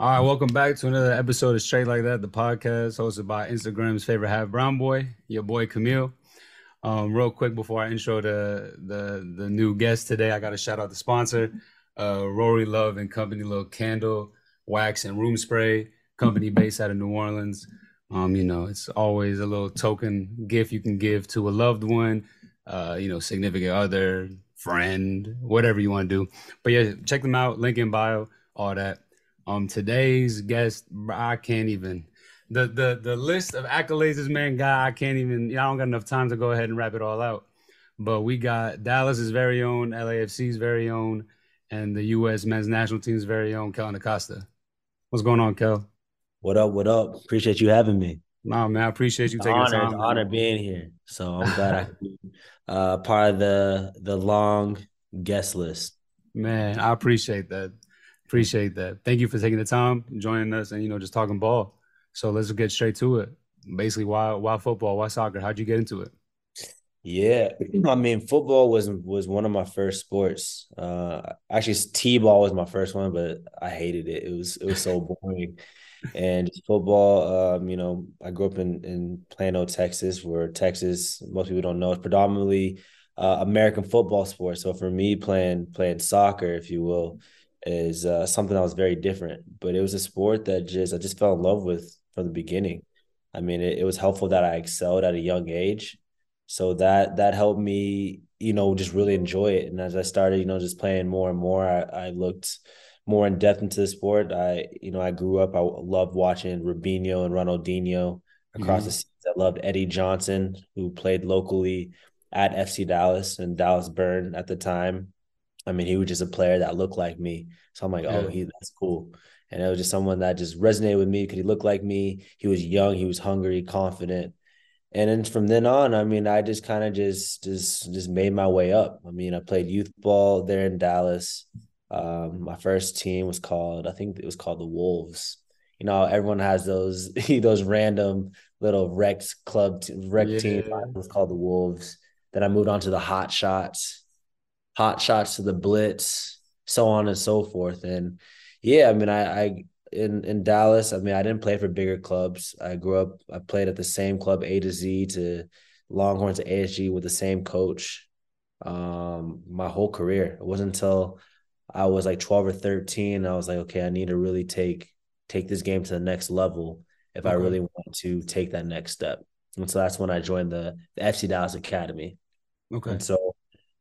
All right, welcome back to another episode of Straight Like That, the podcast hosted by Instagram's favorite half brown boy, your boy Camille. Um, real quick before I intro the the the new guest today, I got to shout out the sponsor, uh, Rory Love and Company, little candle, wax, and room spray company based out of New Orleans. Um, you know, it's always a little token gift you can give to a loved one, uh, you know, significant other, friend, whatever you want to do. But yeah, check them out. Link in bio, all that. Um, today's guest, I can't even the the the list of accolades this man got. I can't even. I don't got enough time to go ahead and wrap it all out. But we got Dallas's very own, LAFC's very own, and the U.S. men's national team's very own, Kellyn Acosta. What's going on, Kel? What up? What up? Appreciate you having me. No, man, I appreciate you taking honor, time. Honor being here. So I'm glad I could be uh, part of the the long guest list. Man, I appreciate that. Appreciate that. Thank you for taking the time, joining us, and you know, just talking ball. So let's get straight to it. Basically, why why football? Why soccer? How'd you get into it? Yeah, I mean, football was was one of my first sports. Uh, actually, t-ball was my first one, but I hated it. It was it was so boring. and football, um, you know, I grew up in in Plano, Texas, where Texas most people don't know is predominantly uh, American football sport. So for me, playing playing soccer, if you will, is uh, something that was very different. But it was a sport that just I just fell in love with from the beginning. I mean, it, it was helpful that I excelled at a young age, so that that helped me, you know, just really enjoy it. And as I started, you know, just playing more and more, I, I looked more in depth into the sport. I, you know, I grew up. I loved watching Robinho and Ronaldinho across mm-hmm. the seas. I loved Eddie Johnson, who played locally at FC Dallas and Dallas Burn at the time. I mean, he was just a player that looked like me. So I'm like, oh, yeah. oh, he that's cool. And it was just someone that just resonated with me because he looked like me. He was young, he was hungry, confident. And then from then on, I mean, I just kind of just just just made my way up. I mean, I played youth ball there in Dallas. Um, my first team was called, I think it was called the Wolves. You know, everyone has those those random little rec club rec yeah. team. It was called the Wolves. Then I moved on to the Hot Shots hot shots to the blitz, so on and so forth. And yeah, I mean, I, I in in Dallas, I mean, I didn't play for bigger clubs. I grew up, I played at the same club A to Z to Longhorns to ASG with the same coach um my whole career. It wasn't until I was like 12 or 13 I was like, okay, I need to really take take this game to the next level if okay. I really want to take that next step. And so that's when I joined the, the FC Dallas Academy. Okay. And so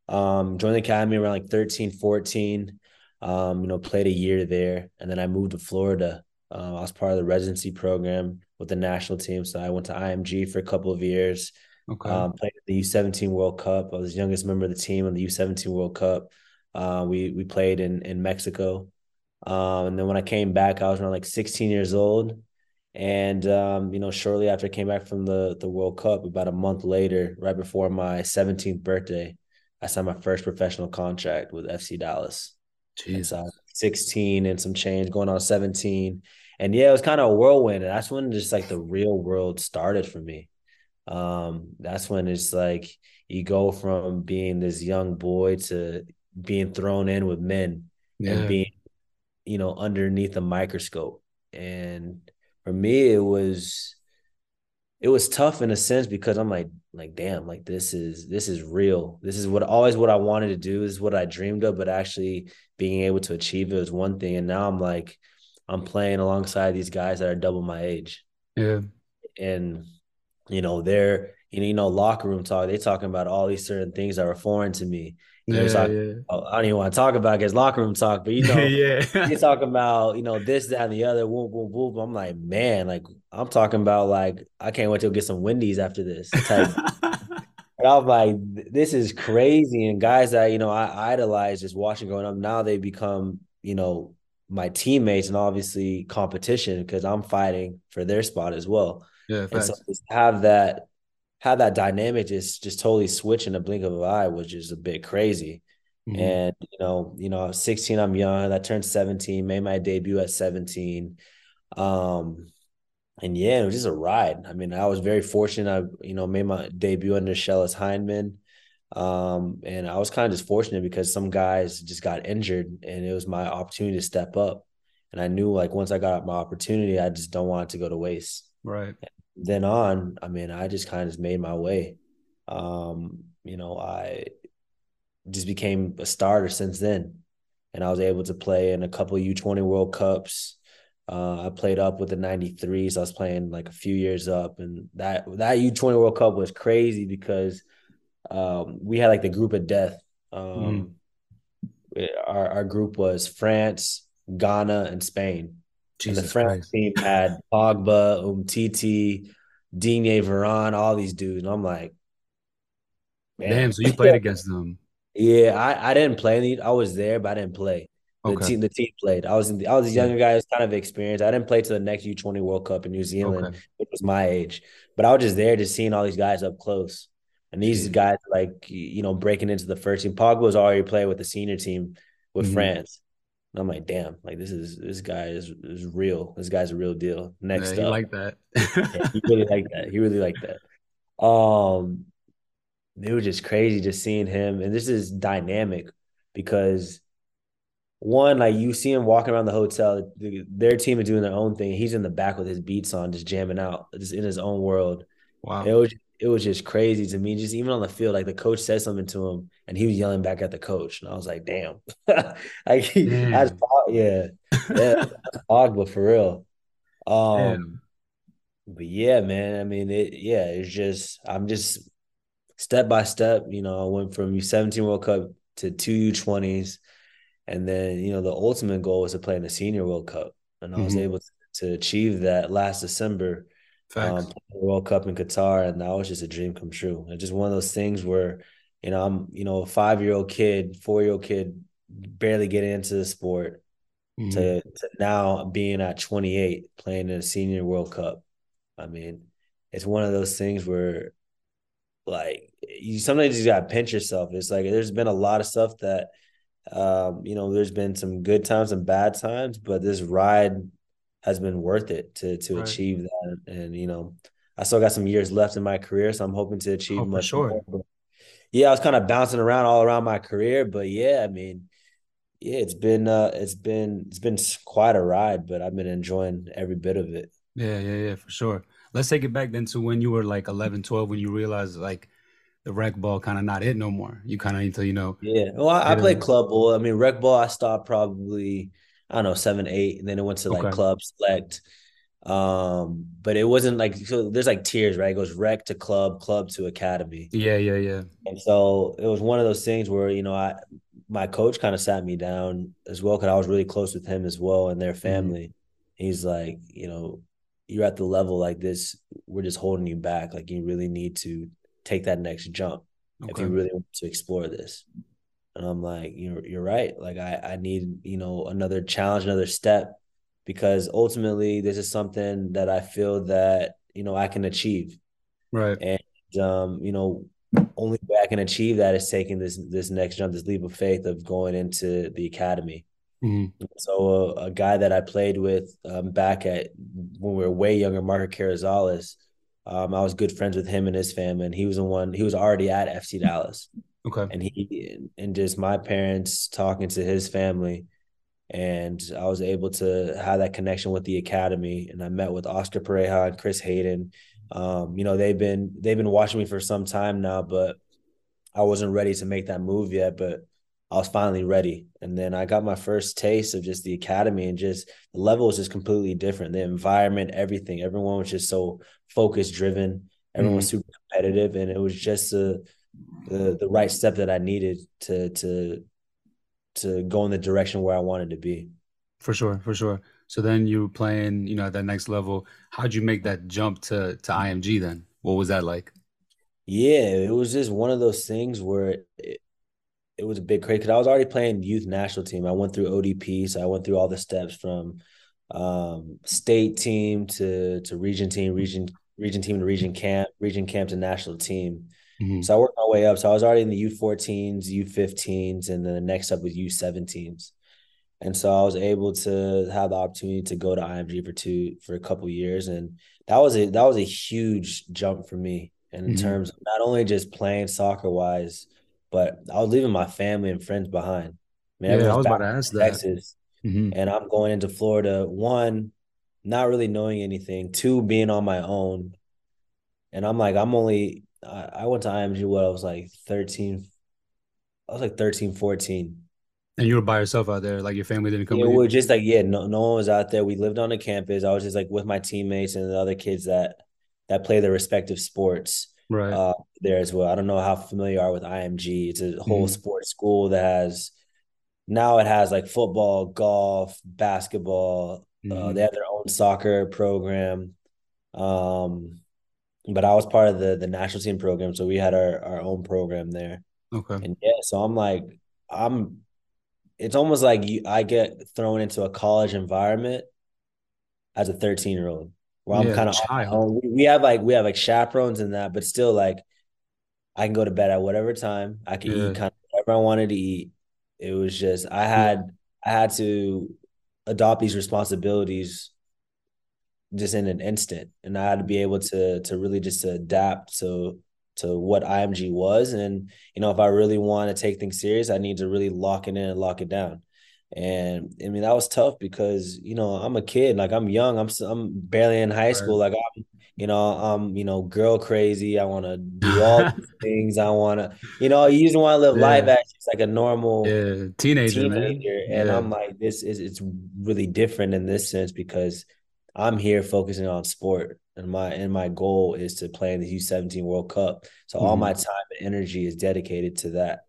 um, joined the academy around like 13, 14. Um, you know, played a year there, and then I moved to Florida. Uh, I was part of the residency program with the national team, so I went to IMG for a couple of years. Okay. Um, played the U17 World Cup. I was the youngest member of the team on the U17 World Cup. Uh, we we played in in Mexico, um, and then when I came back, I was around like 16 years old. And um, you know, shortly after I came back from the the World Cup, about a month later, right before my 17th birthday, I signed my first professional contract with FC Dallas. Jeez. And 16 and some change going on 17. And yeah, it was kind of a whirlwind. And that's when just like the real world started for me. Um, that's when it's like you go from being this young boy to being thrown in with men yeah. and being, you know, underneath a microscope. And for me, it was it was tough in a sense because I'm like, like, damn, like this is this is real. This is what always what I wanted to do. This is what I dreamed of, but actually being able to achieve it was one thing. And now I'm like, I'm playing alongside these guys that are double my age. Yeah. And you know, they're you know, locker room talk, they talking about all these certain things that were foreign to me. Yeah, talking, yeah. I don't even want to talk about his locker room talk, but you know, yeah, he's talking about you know this, that, and the other. Whoop, whoop, whoop. I'm like, man, like I'm talking about like I can't wait to get some Wendy's after this. Type. and I'm like, this is crazy. And guys that you know I idolize just watching growing up, now they become you know my teammates and obviously competition because I'm fighting for their spot as well. Yeah, and so have that have that dynamic just just totally switch in a blink of an eye was just a bit crazy. Mm-hmm. And you know, you know, 16, I'm young. I turned 17, made my debut at 17. Um, and yeah, it was just a ride. I mean, I was very fortunate. I, you know, made my debut under Schellas Hyndman. Um, and I was kind of just fortunate because some guys just got injured and it was my opportunity to step up. And I knew like once I got my opportunity, I just don't want it to go to waste. Right. Then on, I mean, I just kind of just made my way. Um, you know, I just became a starter since then. And I was able to play in a couple U20 World Cups. Uh, I played up with the 93s. I was playing like a few years up. And that that U20 World Cup was crazy because um, we had like the group of death. Um, mm. our, our group was France, Ghana, and Spain. Jesus and the France Christ. team had Pogba, Umtiti, Digne, Varane, all these dudes. And I'm like, man. Damn, so you played against them. Yeah, I, I didn't play. any. I was there, but I didn't play. The okay. team the team played. I was in the, I was a younger guy, Was kind of experienced. I didn't play to the next U twenty World Cup in New Zealand, okay. which was my age. But I was just there, just seeing all these guys up close, and these Jeez. guys like you know breaking into the first team. Pogba was already playing with the senior team with mm-hmm. France. And I'm like, damn, like this is this guy is is real. This guy's a real deal. Next yeah, up, like that. yeah, he really like that. He really liked that. Um, it was just crazy just seeing him, and this is dynamic because one, like you see him walking around the hotel, their team is doing their own thing. He's in the back with his beats on, just jamming out, just in his own world. Wow. It was it was just crazy to me. Just even on the field, like the coach said something to him, and he was yelling back at the coach, and I was like, "Damn!" like, he, that's yeah, yeah, Pogba for real. Um, Damn. but yeah, man. I mean, it. Yeah, it's just I'm just step by step. You know, I went from U17 World Cup to two U20s, and then you know the ultimate goal was to play in the Senior World Cup, and I mm-hmm. was able to, to achieve that last December um, World Cup in Qatar, and that was just a dream come true. It's just one of those things where, you know, I'm you know a five year old kid, four year old kid, barely getting into the sport, mm-hmm. to, to now being at 28 playing in a senior World Cup. I mean, it's one of those things where, like, you sometimes you gotta pinch yourself. It's like there's been a lot of stuff that, um, you know, there's been some good times and bad times, but this ride has been worth it to to right. achieve that. And you know, I still got some years left in my career, so I'm hoping to achieve oh, much sure. more. Yeah, I was kind of bouncing around all around my career, but yeah, I mean, yeah, it's been uh, it's been it's been quite a ride, but I've been enjoying every bit of it. Yeah, yeah, yeah, for sure. Let's take it back then to when you were like 11, 12, when you realized like the rec ball kind of not it no more. You kind of need to, you know. Yeah. Well, I, I played club ball. I mean, rec ball, I stopped probably I don't know, seven, eight, and then it went to like okay. club select. Um, but it wasn't like so there's like tiers, right? It goes rec to club, club to academy. Yeah, yeah, yeah. And so it was one of those things where, you know, I my coach kind of sat me down as well because I was really close with him as well and their mm-hmm. family. Mm-hmm. He's like, you know, you're at the level like this, we're just holding you back. Like you really need to take that next jump okay. if you really want to explore this. And I'm like, you're you're right. Like I I need you know another challenge, another step, because ultimately this is something that I feel that you know I can achieve. Right. And um, you know, only way I can achieve that is taking this this next jump, this leap of faith of going into the academy. Mm-hmm. So uh, a guy that I played with um, back at when we were way younger, Marco Carrizales, um, I was good friends with him and his family, and he was the one. He was already at FC Dallas, Okay. And he and just my parents talking to his family, and I was able to have that connection with the academy. And I met with Oscar Pareja and Chris Hayden. Um, you know, they've been they've been watching me for some time now, but I wasn't ready to make that move yet. But I was finally ready. And then I got my first taste of just the academy and just the level was just completely different. The environment, everything. Everyone was just so focus driven. Everyone mm-hmm. was super competitive. And it was just a the the right step that I needed to to to go in the direction where I wanted to be. For sure, for sure. So then you were playing, you know, at that next level. How'd you make that jump to to IMG then? What was that like? Yeah, it was just one of those things where it, it was a big crazy because I was already playing youth national team. I went through ODP, so I went through all the steps from um, state team to to region team, region region team to region camp, region camp to national team. Mm-hmm. So I worked my way up. So I was already in the U14s, U15s, and then the next up was U17s. And so I was able to have the opportunity to go to IMG for two for a couple years, and that was a that was a huge jump for me in mm-hmm. terms of not only just playing soccer wise, but I was leaving my family and friends behind. I mean, yeah, I was about to ask that. Texas, mm-hmm. and I'm going into Florida. One, not really knowing anything. Two, being on my own, and I'm like, I'm only. I, I went to IMG. What I was like 13. I was like 13, 14. And you were by yourself out there, like your family didn't come. Yeah, we were just like, yeah, no, no one was out there. We lived on the campus. I was just like with my teammates and the other kids that that play their respective sports right uh, there as well. I don't know how familiar you are with IMG. It's a whole mm-hmm. sports school that has now it has like football, golf, basketball. Uh, mm-hmm. Uh, they have their own soccer program. Um, but I was part of the the national team program, so we had our our own program there. Okay. And yeah, so I'm like, I'm. It's almost like you, I get thrown into a college environment as a 13 year old where yeah, I'm kind of we have like we have like chaperones and that, but still like I can go to bed at whatever time. I can yeah. eat kind of whatever I wanted to eat. It was just I had I had to adopt these responsibilities just in an instant, and I had to be able to to really just to adapt to to what IMG was, and you know if I really want to take things serious, I need to really lock it in and lock it down. And I mean that was tough because you know I'm a kid, like I'm young, I'm I'm barely in high school, like I'm you know I'm you know girl crazy. I want to do all things. I want to you know you just want to live yeah. life as just like a normal yeah. teenager, teenager. and yeah. I'm like this is it's really different in this sense because I'm here focusing on sport and my and my goal is to play in the U17 World Cup. So mm-hmm. all my time and energy is dedicated to that.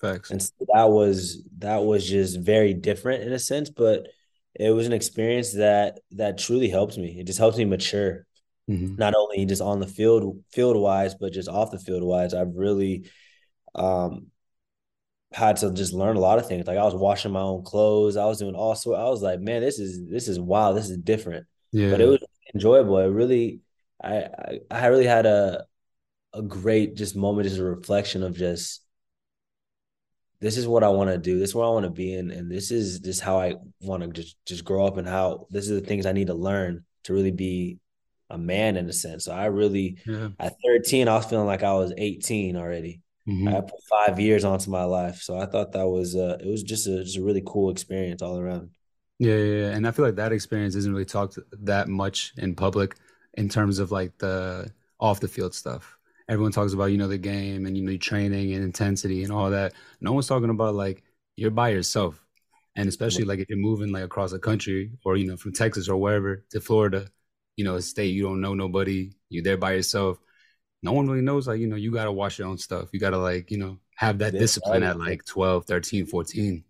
Facts. And so that was that was just very different in a sense, but it was an experience that that truly helped me. It just helped me mature. Mm-hmm. Not only just on the field field wise, but just off the field wise. I've really um had to just learn a lot of things. Like I was washing my own clothes. I was doing all sort. I was like, man, this is this is wild. This is different. Yeah. But it was enjoyable. It really I I, I really had a a great just moment, just a reflection of just this is what I want to do. This is where I want to be in, and this is just how I want to just just grow up and how this is the things I need to learn to really be a man in a sense. So I really yeah. at 13, I was feeling like I was 18 already. Mm-hmm. I put five years onto my life, so I thought that was uh, it was just a just a really cool experience all around. Yeah, yeah, yeah, and I feel like that experience isn't really talked that much in public in terms of like the off the field stuff everyone talks about you know the game and you know training and intensity and all that no one's talking about like you're by yourself and especially like if you're moving like across the country or you know from texas or wherever to florida you know a state you don't know nobody you're there by yourself no one really knows like you know you got to wash your own stuff you got to like you know have that yeah, discipline at like 12 13 14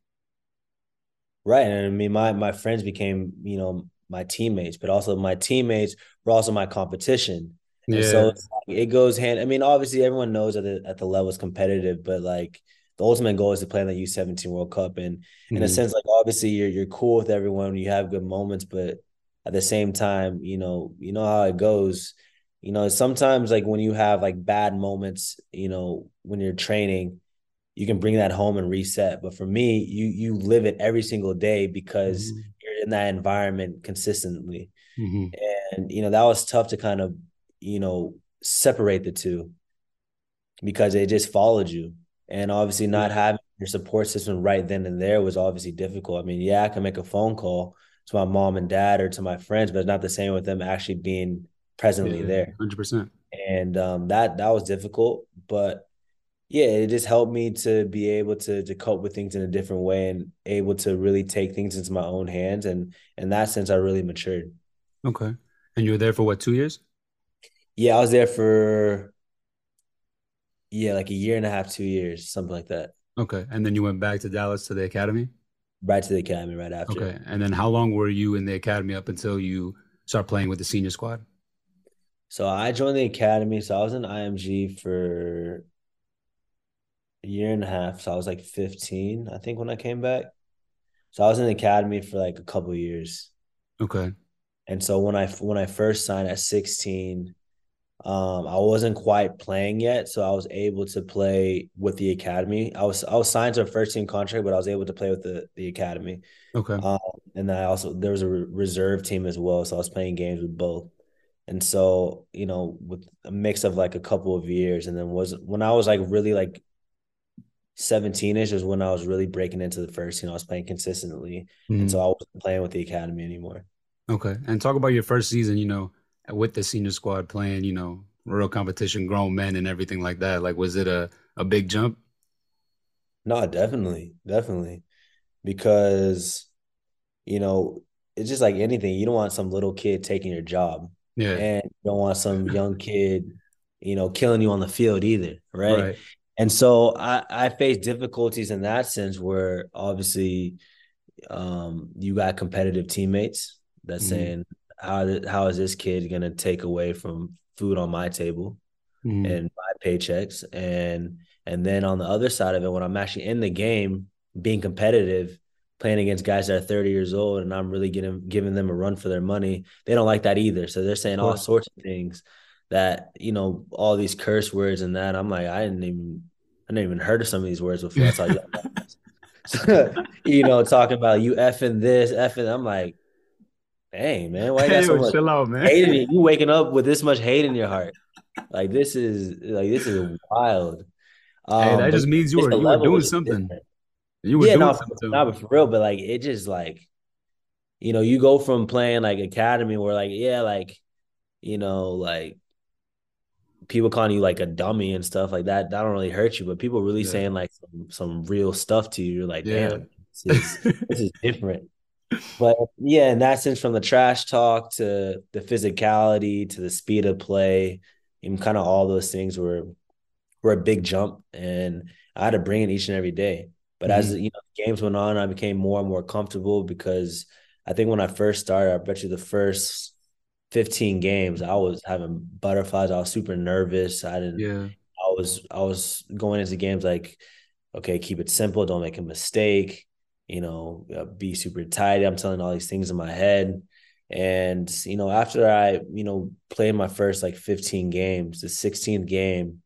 right and i mean my my friends became you know my teammates but also my teammates were also my competition yeah. so like, it goes hand. I mean, obviously everyone knows that the, at the level is competitive, but like the ultimate goal is to play in the U seventeen World Cup, and mm-hmm. in a mm-hmm. sense, like obviously you're you're cool with everyone, you have good moments, but at the same time, you know, you know how it goes. You know, sometimes like when you have like bad moments, you know, when you're training, you can bring that home and reset. But for me, you you live it every single day because mm-hmm. you're in that environment consistently. Mm-hmm. And you know, that was tough to kind of you know, separate the two because it just followed you. And obviously, not having your support system right then and there was obviously difficult. I mean, yeah, I can make a phone call to my mom and dad or to my friends, but it's not the same with them actually being presently yeah, there. Hundred percent. And um, that that was difficult, but yeah, it just helped me to be able to to cope with things in a different way and able to really take things into my own hands. And in that sense, I really matured. Okay. And you were there for what, two years? Yeah, I was there for yeah, like a year and a half, two years, something like that. Okay, and then you went back to Dallas to the academy. Right to the academy, right after. Okay, and then how long were you in the academy up until you start playing with the senior squad? So I joined the academy. So I was in IMG for a year and a half. So I was like 15, I think, when I came back. So I was in the academy for like a couple years. Okay. And so when I when I first signed at 16, um, I wasn't quite playing yet, so I was able to play with the academy. I was I was signed to a first team contract, but I was able to play with the the academy. Okay. Um, and then I also there was a reserve team as well, so I was playing games with both. And so you know, with a mix of like a couple of years, and then was when I was like really like 17ish was when I was really breaking into the first team. I was playing consistently. Mm-hmm. And so I wasn't playing with the academy anymore. Okay. And talk about your first season, you know, with the senior squad playing, you know, real competition, grown men and everything like that. Like was it a, a big jump? No, definitely. Definitely. Because, you know, it's just like anything. You don't want some little kid taking your job. Yeah. And you don't want some young kid, you know, killing you on the field either. Right. right. And so I, I faced difficulties in that sense where obviously um, you got competitive teammates that's mm-hmm. saying, how, how is this kid going to take away from food on my table mm-hmm. and my paychecks? And, and then on the other side of it, when I'm actually in the game, being competitive, playing against guys that are 30 years old and I'm really getting giving them a run for their money, they don't like that either. So they're saying all sorts of things that you know all these curse words and that i'm like i didn't even i didn't even heard of some of these words before that's all you you know talking about you effing this effing i'm like hey man why you got so much chill out, man. hate in you? waking up with this much hate in your heart like this is like this is wild um, hey, that um, just means you were you were doing something different. you were yeah, doing something too not for real but like it just like you know you go from playing like academy where like yeah like you know like people calling you like a dummy and stuff like that, that don't really hurt you. But people really yeah. saying like some, some real stuff to you, you're like, yeah. damn, this is, this is different. But yeah, in that sense, from the trash talk to the physicality to the speed of play, and kind of all those things were were a big jump, and I had to bring it each and every day. But mm-hmm. as you know, games went on, I became more and more comfortable because I think when I first started, I bet you the first 15 games, I was having butterflies. I was super nervous. I didn't. Yeah. I was I was going into games like, okay, keep it simple. Don't make a mistake. You know, uh, be super tight. I'm telling all these things in my head. And you know, after I you know played my first like 15 games, the 16th game,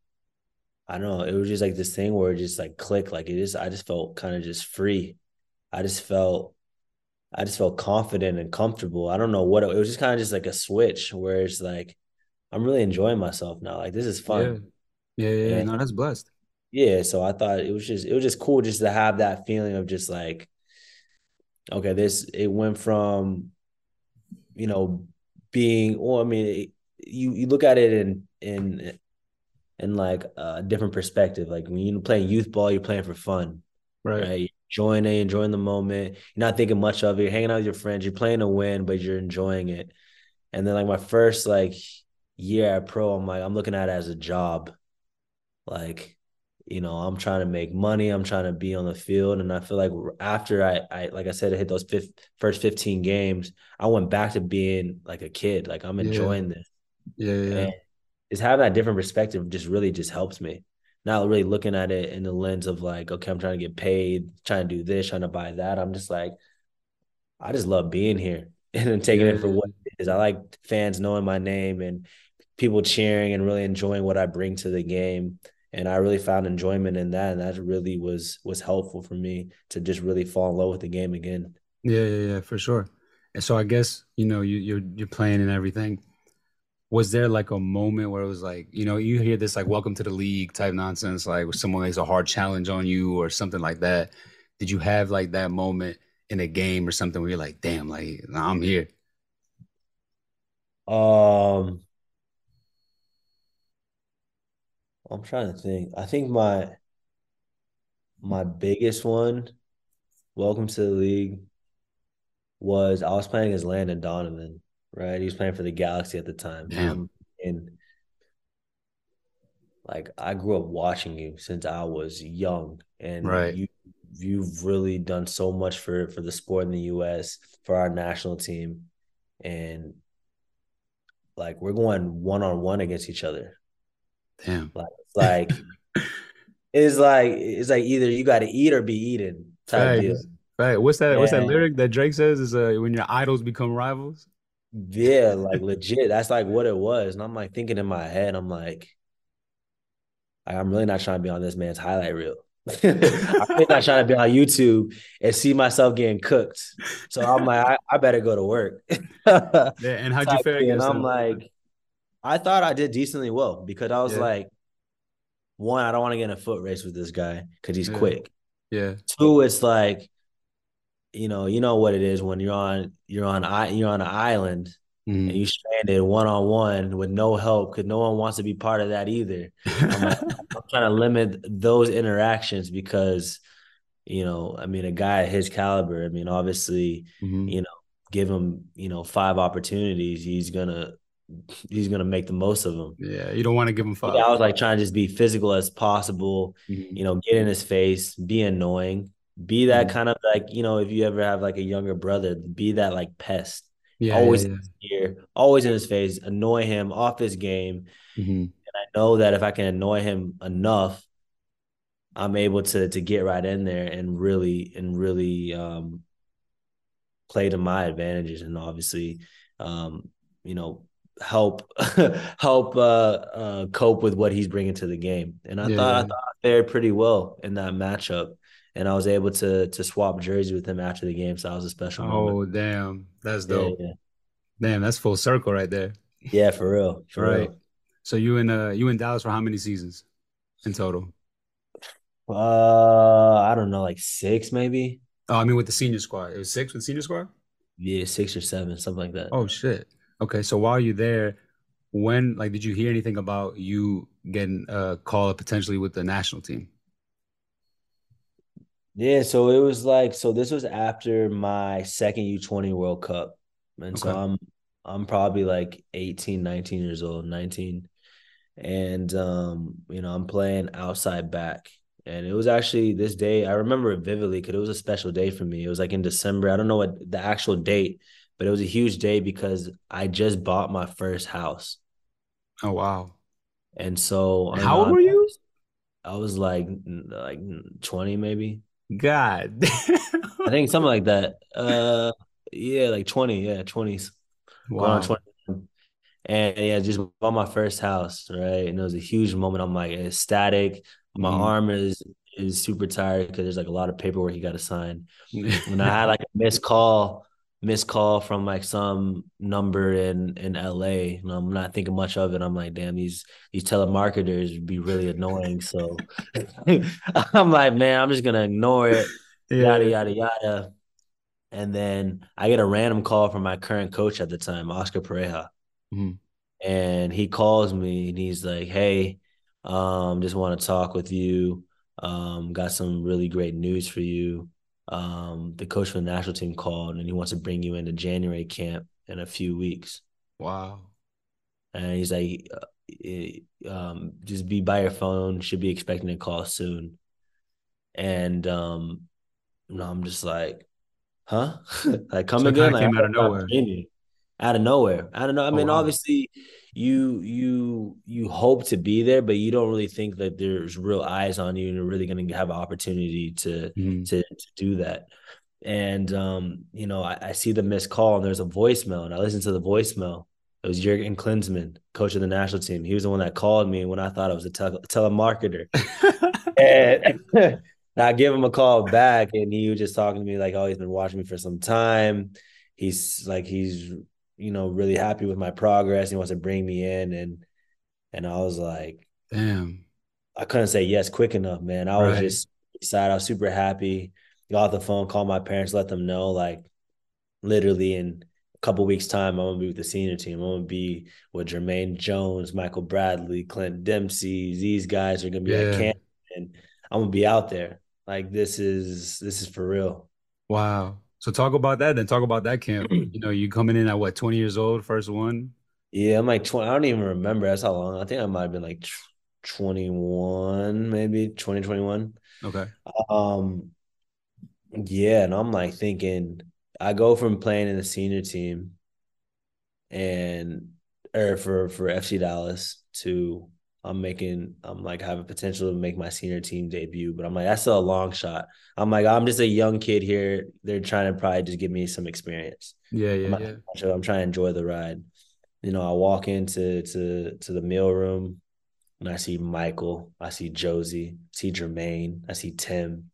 I don't know. It was just like this thing where it just like clicked. Like it just, I just felt kind of just free. I just felt I just felt confident and comfortable. I don't know what it, it was just kind of just like a switch where it's like I'm really enjoying myself now. Like this is fun. Yeah, yeah, yeah. And, no, that's blessed. Yeah, so I thought it was just it was just cool just to have that feeling of just like okay, this it went from you know being well, I mean, it, you you look at it in in in like a different perspective. Like when you're playing youth ball, you're playing for fun, right? right? enjoying it, enjoying the moment. You're not thinking much of it. You're hanging out with your friends. You're playing to win, but you're enjoying it. And then like my first like year at pro, I'm like I'm looking at it as a job. Like, you know, I'm trying to make money. I'm trying to be on the field, and I feel like after I, I like I said, I hit those fifth, first 15 games, I went back to being like a kid. Like I'm enjoying yeah. this. Yeah, yeah. And just having that different perspective just really just helps me not really looking at it in the lens of like, okay, I'm trying to get paid, trying to do this, trying to buy that. I'm just like, I just love being here and taking yeah. it for what it is. I like fans knowing my name and people cheering and really enjoying what I bring to the game. And I really found enjoyment in that. And that really was was helpful for me to just really fall in love with the game again. Yeah, yeah, yeah, for sure. And so I guess, you know, you you're you're playing and everything was there like a moment where it was like you know you hear this like welcome to the league type nonsense like someone makes a hard challenge on you or something like that did you have like that moment in a game or something where you're like damn like i'm here um i'm trying to think i think my my biggest one welcome to the league was i was playing as landon donovan right? He was playing for the Galaxy at the time. Um, and like I grew up watching you since I was young, and right. you you've really done so much for for the sport in the U.S. for our national team, and like we're going one on one against each other. Damn, like like it's like it's like either you got to eat or be eaten type right. deal. Right. What's that? Yeah. What's that lyric that Drake says? Is uh, when your idols become rivals. Yeah, like legit. That's like what it was. And I'm like thinking in my head, I'm like, I'm really not trying to be on this man's highlight reel. I'm not trying to be on YouTube and see myself getting cooked. So I'm like, I, I better go to work. yeah, and how'd you fare? And I'm like, I thought I did decently well because I was yeah. like, one, I don't want to get in a foot race with this guy because he's Yeah. quick. Yeah. Two, it's like, you know, you know what it is when you're on you're on you're on an island and Mhm. you stranded one on one with no help because no one wants to be part of that either. I'm like, I'm trying to limit those interactions because, you know, I mean, a guy at his caliber, I mean, obviously, Mhm. you know, give him, you know, five opportunities, he's gonna he's gonna make the most of them. Yeah. You don't want to give him five. I was like trying to just be physical as possible, Mhm. you know, get in his face, be annoying, be that Mhm. kind of like, you know, if you ever have like a younger brother, be that like pest. Yeah. always yeah, in his ear, always in his face, annoy him off his game. yeah. Mhm. I know that if I can annoy him enough, I'm able to to get right in there and really and really um play to my advantages and obviously um you know help help uh uh cope with what he's bringing to the game. And I Yeah, thought I yeah. thought I fared pretty well in that matchup. And I was able to to swap jerseys with him after the game, so that was a special moment. Oh, damn. That's Yeah, dope. yeah, Damn, that's full circle right there. yeah, for real, for Right. real. So you in uh you in Dallas for how many seasons in total? Uh, I don't know, like six maybe. Oh, I mean with the senior squad. It was six with senior squad? Yeah, six or seven, something like that. Oh shit. Okay, so while you're there, when like did you hear anything about you getting a call up potentially with the national team? Yeah, so it was like so this was after my second U20 World Cup. And so I'm I'm probably like 18, 19 years old, 19. And um, you know, I'm playing outside back. And it was actually this day, I remember it vividly because it was a special day for me. It was like in December. I don't know what the actual date, but it was a huge day because I just bought my first house. Oh wow. And so How old were you? I was like like 20 maybe. God. I think something like that. Uh, yeah, like twenty. Yeah, twenties. Wow. twenty. And yeah, just bought my first house, right? And it was a huge moment. I'm like ecstatic. My Mhm. arm is is super tired because there's like a lot of paperwork you got to sign. And I had like a missed call, missed call from like some number in in LA. And I'm not thinking much of it. I'm like, damn, these these telemarketers would be really annoying. So I'm like, man, I'm just gonna ignore it yada Yeah. yada yada. And then I get a random call from my current coach at the time, Oscar Pareja. Mhm. And he calls me and he's like, Hey, um, just want to talk with you. Um, got some really great news for you. Um, the coach for the national team called and he wants to bring you into January camp in a few weeks. Wow. And he's like, uh, eh, um, just be by your phone, should be expecting a call soon. And um, no, I'm just like, huh? like come So again? Like, came out of nowhere. Out of nowhere. I don't know. I Oh, mean, wow. obviously you you you hope to be there, but you don't really think that there's real eyes on you and you're really gonna have an opportunity to Mhm. to, to do that. And um, you know, I, I see the missed call and there's a voicemail, and I listen to the voicemail. It was Jurgen Klinsmann, coach of the national team. He was the one that called me when I thought I was a tele- telemarketer. And I give him a call back, and he was just talking to me like, "Oh, he's been watching me for some time. He's like, he's you know really happy with my progress. He wants to bring me in." And and I was like, Damn. I couldn't say yes quick enough, man. I was just excited. I was super happy. Got off the phone, called my parents, let them know, like, literally in a couple weeks' time, I'm gonna be with the senior team. I'm gonna be with Jermaine Jones, Michael Bradley, Clint Dempsey. These guys are gonna be at camp, and I'm gonna be out there. Like this is this is for real. Wow. So talk about that then. Talk about that camp. You know, you coming in at what, 20 years old, first one? Yeah, I'm like 20. I don't even remember. That's how long. I think I might have been like 21, maybe 2021. Okay. Um, yeah, and I'm like thinking, I go from playing in the senior team and or for for FC Dallas to I'm making I'm like have a potential to make my senior team debut, but I'm like that's still a long shot. I'm like I'm just a young kid here. They're trying to probably just give me some experience. Yeah, I'm, yeah, not- yeah. I'm trying to enjoy the ride. You know, I walk into to to the meal room and I see Michael, I see Jozy, I see Jermaine, I see Tim.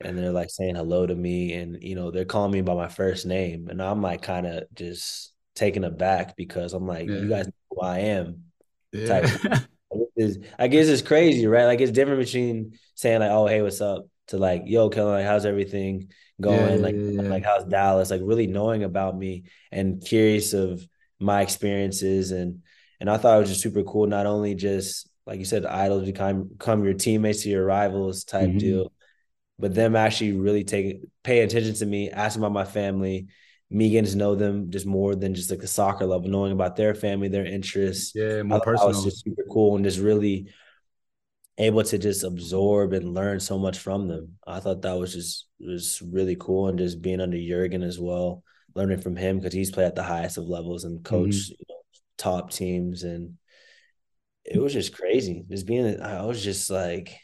And they're like saying hello to me and you know, they're calling me by my first name. And I'm like kind of just taken aback because I'm like, Yeah. you guys know who I am. Yeah. is I guess it's crazy, right? Like it's different between saying like, "Oh, hey, what's up?" to like, "Yo, Kellyn, like, how's everything going?" Yeah, like, yeah, yeah. like how's Dallas? Like, really knowing about me and curious of my experiences and and I thought it was just super cool. Not only just like you said, idols become become your teammates to your rivals type Mhm. deal, but them actually really taking paying attention to me, asking about my family, me getting to know them just more than just like the soccer level, knowing about their family, their interests. Yeah, I more thought that was personal. just super cool and just really able to just absorb and learn so much from them. I thought that was just was really cool and just being under Jurgen as well, learning from him because he's played at the highest of levels and Mhm. coached you know, top teams and it was just crazy. Just being I was just like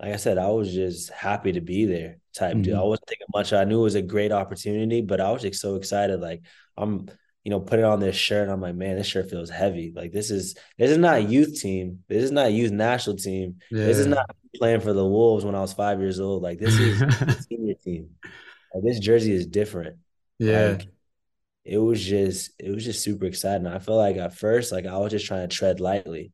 like I said, I was just happy to be there type deal. I Mhm. wasn't thinking much. I knew it was a great opportunity, but I was just so excited. Like I'm, you know, putting on this shirt. I'm like, man, this shirt feels heavy. Like this is this is not a youth team. This is not a youth national team. This is not playing for the Wolves when I was five years old. Like this is senior team. Like this jersey is different. Yeah. Like it was just it was just super exciting. I felt like at first, like I was just trying to tread lightly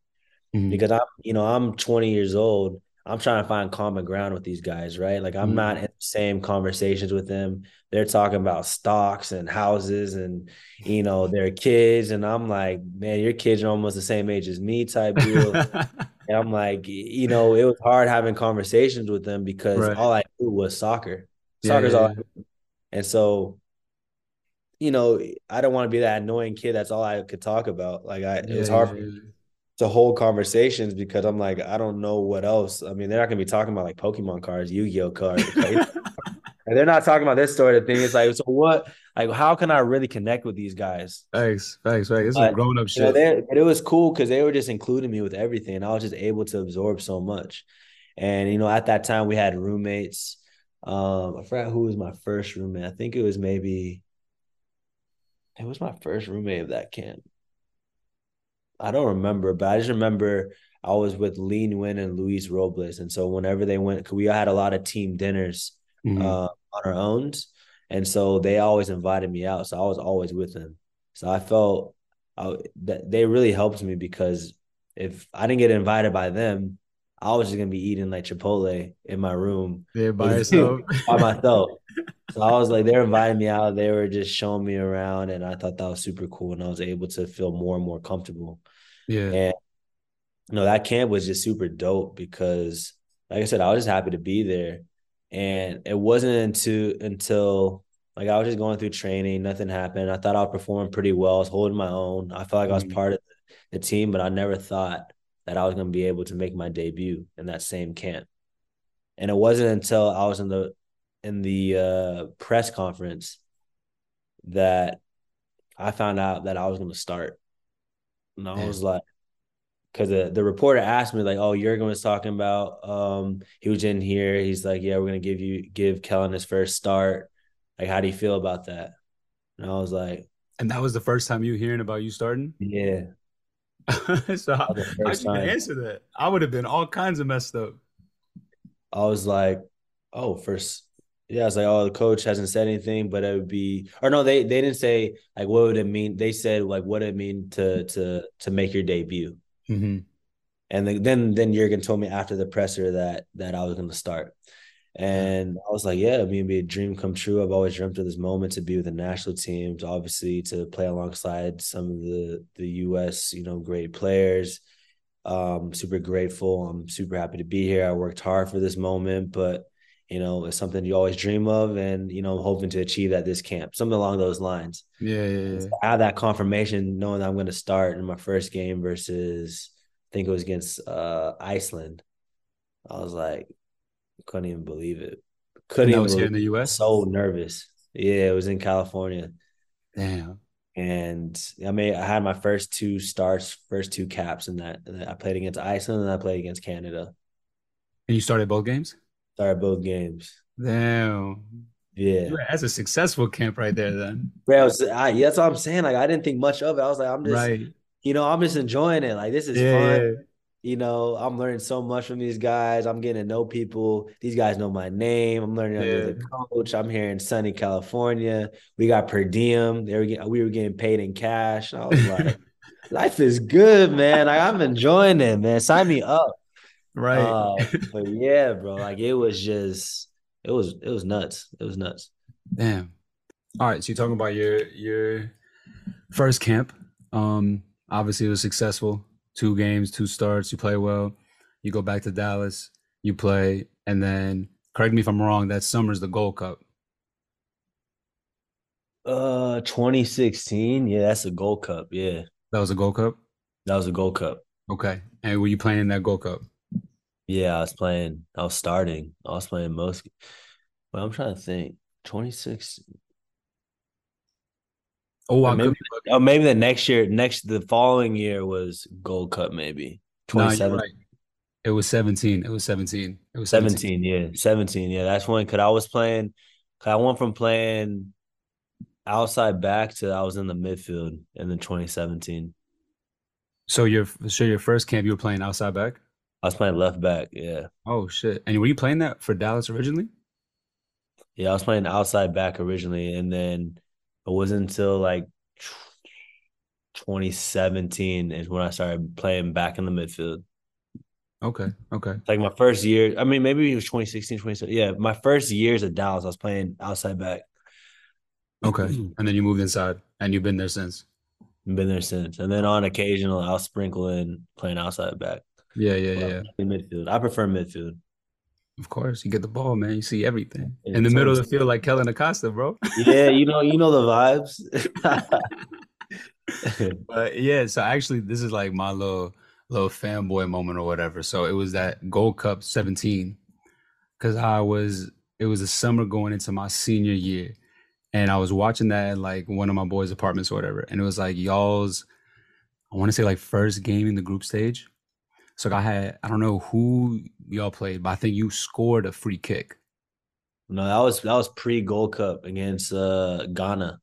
Mhm. because I'm, you know, I'm 20 years old. I'm trying to find common ground with these guys, right? Like I'm not Mhm. in the same conversations with them. They're talking about stocks and houses and you know their kids, and I'm like, man, your kids are almost the same age as me, type deal. And I'm like, you know, it was hard having conversations with them because Right. all I knew was soccer. Yeah, Soccer's yeah, all, yeah. I knew. and so you know, I don't want to be that annoying kid. That's all I could talk about. Like I, it was hard yeah, yeah. To hold conversations because I'm like, I don't know what else. I mean, they're not gonna be talking about like Pokemon cards, Yu-Gi-Oh card, and they're not talking about this sort of thing. It's like, so what? Like, how can I really connect with these guys? Thanks, thanks, thanks. Some But grown up you know, shit. they but it was cool because they were just including me with everything, and I was just able to absorb so much. And you know, at that time, we had roommates. Um, I forgot who was my first roommate. I think it was maybe it was my first roommate of that camp. I don't remember, but I just remember I was with Lee Nguyen and Luis Robles. And so whenever they went, we had a lot of team dinners Mhm. uh, on our own. And so they always invited me out. So I was always with them. So I felt I, that they really helped me because if I didn't get invited by them, I was just gonna be eating like Chipotle in my room Yeah, by yourself. by myself. So I was like, they're inviting me out. They were just showing me around, and I thought that was super cool. And I was able to feel more and more comfortable. Yeah. And you know, that camp was just super dope because, like I said, I was just happy to be there. And it wasn't until until like I was just going through training, nothing happened. I thought I was performing pretty well. I was holding my own. I felt like I was Mhm. part of the team, but I never thought that I was going to be able to make my debut in that same camp. And it wasn't until I was in the in the uh, press conference that I found out that I was going to start. And I was like, because the, the reporter asked me like, "Oh, Jurgen was talking about um he was in here. He's like, yeah, we're gonna give you give Kellyn his first start. Like, how do you feel about that?" And I was like, And that was the first time you hearing about you starting? "Yeah, So how, how'd you answer that? I would have been all kinds of messed up. I was like, "Oh, first, Yeah, I was like, "Oh, the coach hasn't said anything, but it would be." Or no, they they didn't say like what would it mean. They said like what it mean to to to make your debut. Mhm. And then then then Jurgen told me after the presser that that I was going to start. Yeah. And I was like, yeah, I mean, it'd be a dream come true. I've always dreamt of this moment to be with the national teams, obviously to play alongside some of the the US, you know, great players. Um, super grateful. I'm super happy to be here. I worked hard for this moment, but you know, it's something you always dream of, and you know, I'm hoping to achieve at this camp, something along those lines. Yeah, yeah, yeah. to have that confirmation, knowing that I'm going to start in my first game versus, I think it was against uh, Iceland. I was like, couldn't even believe it. Couldn't And that even was here in the. US? So nervous. Yeah, it was in California. Damn. And I mean, I had my first two starts, first two caps in that. And I played against Iceland and I played against Canada. And you started both games? Started both games. Damn. Yeah. That's a successful camp right there then. Bro, I was, I, that's what I'm saying. Like, I didn't think much of it. I was like, I'm just, Right. you know, I'm just enjoying it. Like, this is Yeah, fun. Yeah. You know, I'm learning so much from these guys. I'm getting to know people. These guys know my name. I'm learning under the coach. I'm here in sunny California. We got per diem. They were getting, we were getting paid in cash. I was like, Life is good, man. Like, I'm enjoying it, man. Sign me up. Right. Uh, but yeah, bro. Like it was just, it was, it was nuts. It was nuts. Damn. All right. So you're talking about your your first camp. Um, obviously it was successful. Two games, two starts. You play well. You go back to Dallas. You play, and then correct me if I'm wrong. That summer's the Gold Cup. Uh, 2016. Yeah, that's a Gold Cup. Yeah, That was a Gold Cup. that was a Gold Cup. Okay. And were you playing in that Gold Cup? Yeah, I was playing. I was starting. I was playing most. Well, I'm trying to think. 26. Oh, I maybe, could oh, maybe the next year, next the following year was Gold Cup. Maybe Nah, you're 27, right. It was 17. It was 17. It was 17. 17. Yeah, 17. Yeah, that's when. Cause I was playing. Cause I went from playing outside back to I was in the midfield in the 2017. So your so your first camp you were playing outside back? I was playing left back. Yeah, Oh shit. And were you playing that for Dallas originally? yeah, I was playing outside back originally, and then it wasn't until like 2017 is when I started playing back in the midfield. Okay. Okay. Like my first year, I mean, maybe it was 2016, 2017. Yeah, my first years at Dallas, I was playing outside back. Okay. And then you moved inside and you've been there since. Been there since. And then on occasional, I'll sprinkle in playing outside back. Yeah, yeah, yeah. midfield. I prefer midfield. Of course. You get the ball, man. You see everything. In the middle of the field like Kellyn Acosta, bro. Yeah, you know, you know the vibes. But yeah, so actually this is like my little little fanboy moment or whatever. So it was that Gold Cup 17 because I was it was a summer going into my senior year. And I was watching that at like one of my boys' apartments or whatever. And it was like y'all's, I want to say like first game in the group stage. So I had, I don't know who y'all played, but I think you scored a free kick. no, that was that was pre Gold Cup against uh Ghana.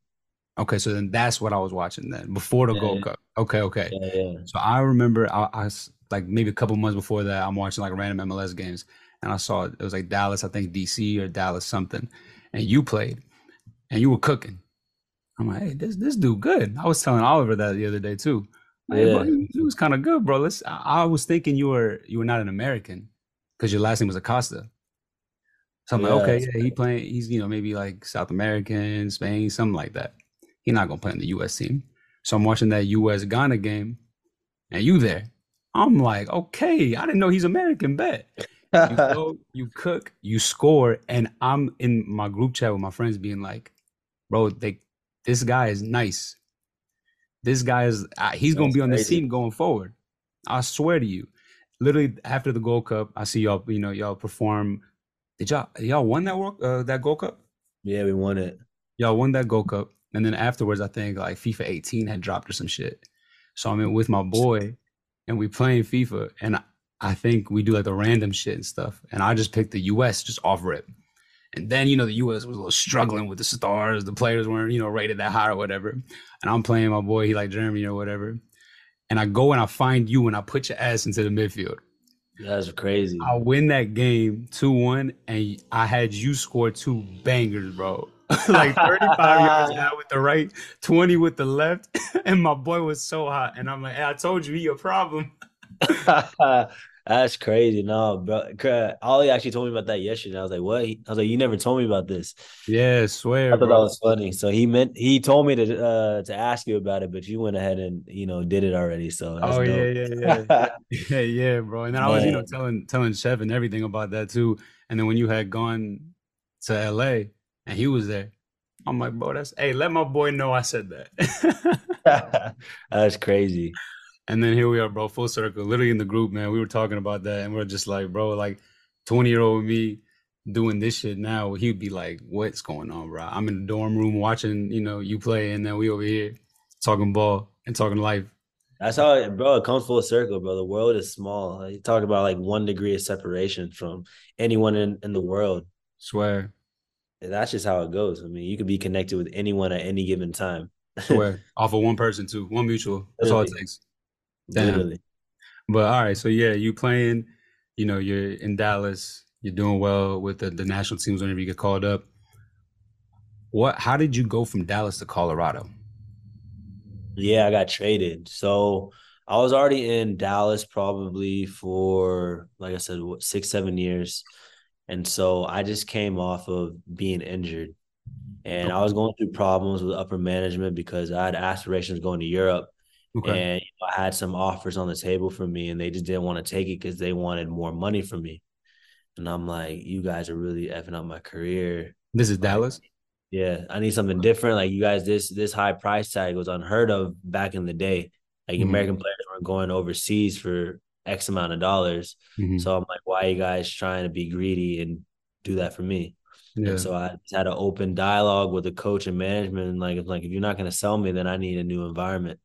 Okay, so then that's what I was watching then before the Yeah, Gold yeah. Cup. Okay, okay. Yeah, yeah. So I remember I, I like maybe a couple months before that, I'm watching like random MLS games, and I saw it was like Dallas, I think DC or Dallas something, and you played, and you were cooking. I'm like, hey, this this dude good. I was telling Oliver that the other day too. Like, bro, Yeah. he, he was kind of good, bro. Let's. I, I was thinking you were you were not an American because your last name was Acosta. So I'm Yeah, like, okay, that's yeah, he playing. He's you know maybe like South American, Spain, something like that. He's not gonna play in the U.S. team. So I'm watching that U.S. Ghana game, and you there. I'm like, okay, I didn't know he's American. Bet you go, you cook, you score, and I'm in my group chat with my friends being like, bro, they, this guy is nice. This guy is, uh, he's gonna be on this crazy. team going forward. I swear to you. Literally after the Gold Cup, I see y'all, you know, y'all perform. Did y'all y'all won that work uh, that Gold Cup? yeah, we won it. Y'all won that Gold Cup, and then afterwards, I think like FIFA 18 had dropped or some shit. So I'm in with my boy, and we playing FIFA, and I, I think we do like the random shit and stuff, and I just picked the U.S. just off rip, and then you know the U.S. was a little struggling with the stars, the players weren't you know rated that high or whatever, and I'm playing my boy, he like Jeremy or whatever, and I go and I find you and I put your ass into the midfield. That's crazy. I win that game 2 1, and I had you score two bangers, bro. like 35 yards out with the right, 20 with the left. And my boy was so hot. And I'm like, hey, I told you he a problem. That's crazy. No, bro. Ollie actually told me about that yesterday. I was like, what? I was like, you never told me about this. Yeah, swear. I thought that was funny. So he meant he told me to uh to ask you about it, but you went ahead and you know did it already. So that's Oh, yeah, dope. yeah, yeah. Yeah, yeah, bro. And then I was, you know, telling telling Chef and everything about that too. And then when you had gone to LA and he was there, I'm like, bro, that's hey, let my boy know I said that. That's crazy. And then here we are, bro, full circle, literally in the group, man. We were talking about that, and we are just like, bro, like 20 year old me doing this shit now, he'd be like, what's going on, bro? I'm in the dorm room watching, you know, you play, and then we over here talking ball and talking life. That's how it, bro. It comes full circle, bro. The world is small. You talk about like one degree of separation from anyone in, in the world. Swear, And that's just how it goes. I mean, you could be connected with anyone at any given time. swear. Off of one person, too, one mutual. That's all it takes. Damn. Literally. But all right, so yeah, you playing, you know, you're in Dallas, you're doing well with the, the national teams whenever you get called up. What? How did you go from Dallas to Colorado? Yeah, I got traded. So I was already in Dallas probably for, like I said, six, seven years. And so I just came off of being injured. And I was going through problems with upper management because I had aspirations going to Europe. Okay. And you know, I had some offers on the table for me, and they just didn't want to take it because they wanted more money from me. And I'm like, you guys are really effing up my career. This is Like, Dallas. yeah, I need something different. Like you guys, this this high price tag was unheard of back in the day. Like hmm American players weren't going overseas for X amount of dollars. hmm So I'm like, why are you guys trying to be greedy and do that for me? And Yeah. so I just had an open dialogue with the coach and management. And like, if like if you're not gonna sell me, then I need a new environment.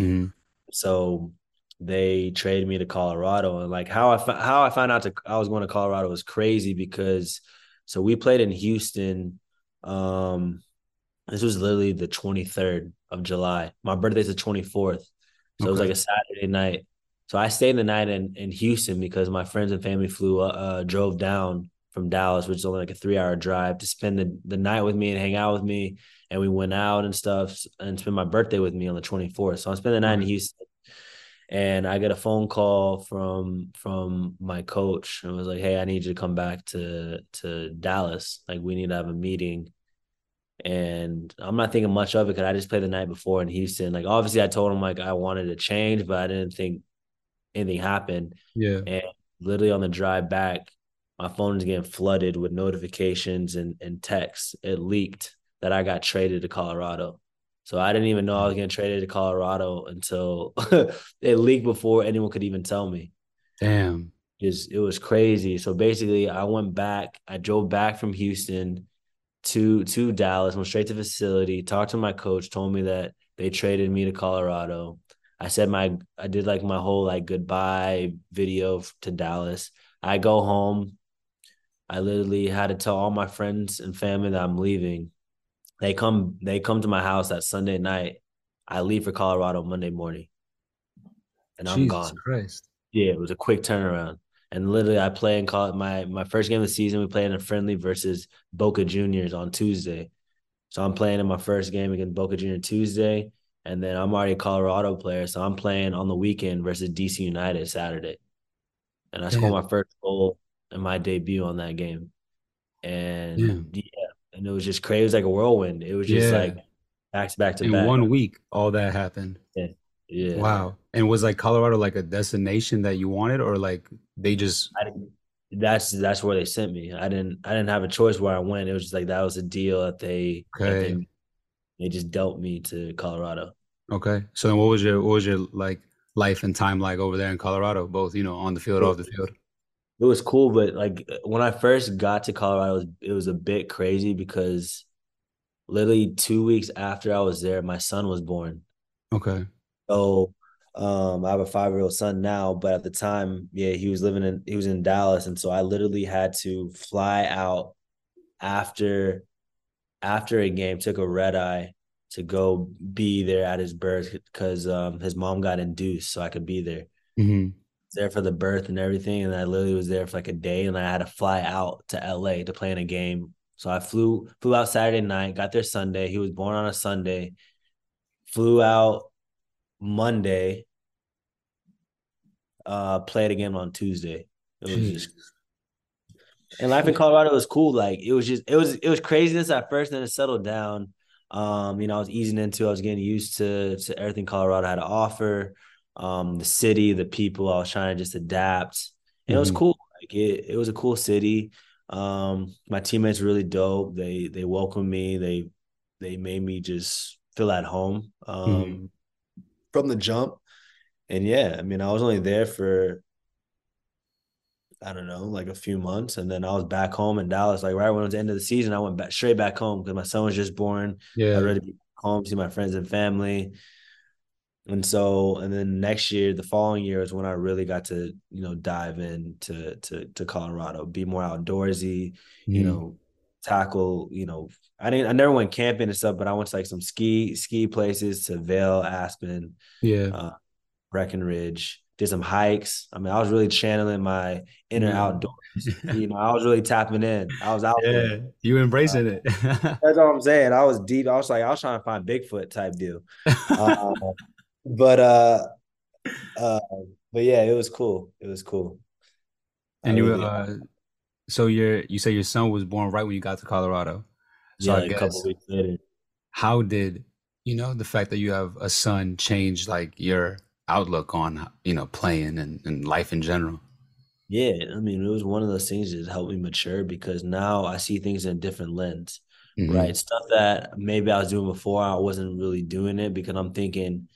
Hmm So they traded me to Colorado, and like how I how I found out to I was going to Colorado was crazy because so we played in Houston. Um, this was literally the 23rd of July. My birthday's the 24th. So it was like a Saturday night. So I stayed the night in, in Houston because my friends and family flew, uh, uh, drove down from Dallas, which is only like a three hour drive to spend the, the night with me and hang out with me. And we went out and stuff and spend my birthday with me on the 24th. So I spent the night in mm-hmm. Houston and I get a phone call from from my coach and was like, "Hey, I need you to come back to to Dallas. Like, we need to have a meeting." And I'm not thinking much of it because I just played the night before in Houston. Like, obviously, I told him like I wanted to change, but I didn't think anything happened. Yeah. And literally on the drive back, my phone is getting flooded with notifications and and texts. It leaked that I got traded to Colorado. So I didn't even know I was getting traded to Colorado until it leaked before anyone could even tell me. Damn. Just it was crazy. So basically, I went back. I drove back from Houston to to Dallas, went straight to the facility, talked to my coach, told me that they traded me to Colorado. I said my I did like my whole like goodbye video to Dallas. I go home. I literally had to tell all my friends and family that I'm leaving. They come they come to my house that Sunday night. I leave for Colorado Monday morning and I'm Jesus gone. Christ. Yeah, it was a quick turnaround. And literally, I play and call it my my first game of the season. We played in a friendly versus Boca Juniors on Tuesday. So I'm playing in my first game against Boca Junior Tuesday, and then I'm already a Colorado player, so I'm playing on the weekend versus DC United Saturday. And I scored Damn. my first goal in my debut on that game. And Damn. yeah, and it was just crazy. It was like a whirlwind. It was just Yeah. like back to back to back. In back. one week, all that happened. Yeah. Yeah. Wow. And was like Colorado like a destination that you wanted, or like they just I didn't, that's that's where they sent me. I didn't I didn't have a choice where I went. It was just like that was a deal that they that okay? they they just dealt me to Colorado. Okay. So then what was your what was your like life and time like over there in Colorado, both, you know, on the field, off the field? It was cool, but like when I first got to Colorado, it was, it was a bit crazy because literally two weeks after I was there, my son was born. Okay. So um, I have a five year old son now, but at the time, yeah, he was living in he was in Dallas, and so I literally had to fly out after after a game, took a red eye to go be there at his birth because um, his mom got induced, so I could be there. hmm There for the birth and everything, and I literally was there for like a day, and I had to fly out to LA to play in a game. So I flew flew out Saturday night, got there Sunday. He was born on a Sunday. Flew out Monday, uh, played again on Tuesday. It was just and life in Colorado was cool. Like it was just it was it was craziness at first, then it settled down. Um, you know, I was easing into, I was getting used to to everything Colorado had to offer. Um, the city, the people, I was trying to just adapt. And it was hmm cool. Like it, it was a cool city. Um, my teammates really dope. They they welcomed me. They they made me just feel at home. Um, from the jump. And yeah, I mean, I was only there for I don't know, like a few months, and then I was back home in Dallas. Like right when it was the end of the season, I went back straight back home because my son was just born. Yeah, I ready to be home, see my friends and family. And so, and then next year, the following year is when I really got to, you know, dive into to to Colorado, be more outdoorsy, you hmm know, tackle, you know, I didn't I never went camping and stuff, but I went to like some ski ski places to Vail, Aspen, Yeah. uh, Breckenridge, did some hikes. I mean, I was really channeling my inner Yeah. outdoors. You know, I was really tapping in. I was out there. You embracing it. That's all I'm saying. I was deep. I was like, I was trying to find Bigfoot type deal. Uh, but uh, uh, but yeah, it was cool. It was cool. I And you really, uh so your you say your son was born right when you got to Colorado. So yeah, I like a couple guess weeks later. how did you know the fact that you have a son change like your outlook on you know playing and, and life in general? Yeah, I mean, it was one of those things that helped me mature because now I see things in a different lens, Mhm. right? Stuff that maybe I was doing before, I wasn't really doing it because I'm thinking,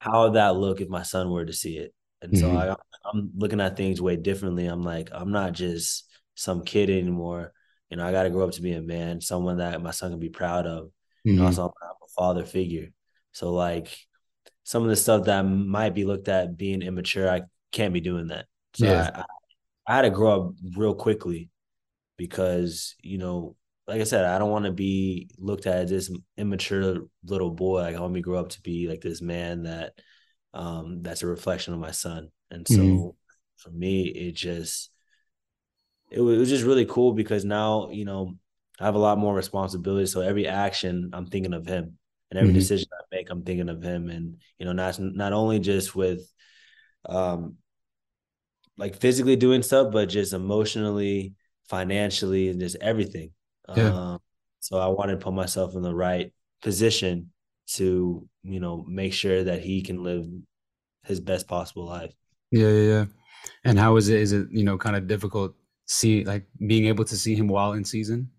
how would that look if my son were to see it? And so Mhm. I, I'm looking at things way differently. I'm like, I'm not just some kid anymore. You know, I got to grow up to be a man, someone that my son can be proud of. And Mhm. also, I'm a father figure. So, like, some of the stuff that might be looked at being immature, I can't be doing that. So Yeah. I, I, I had to grow up real quickly because, you know, like I said, I don't want to be looked at as this immature little boy. Like I want me to grow up to be like this man that um that's a reflection of my son. And so Mhm. for me, it just it was, it was just really cool because now, you know, I have a lot more responsibility. So every action I'm thinking of him and every Mhm. decision I make, I'm thinking of him. And, you know, not not only just with um like physically doing stuff, but just emotionally, financially, and just everything. Yeah. Um, so I wanted to put myself in the right position to, you know, make sure that he can live his best possible life. Yeah, yeah, yeah. And how is it? Is it, you know, kind of difficult see like being able to see him while in season?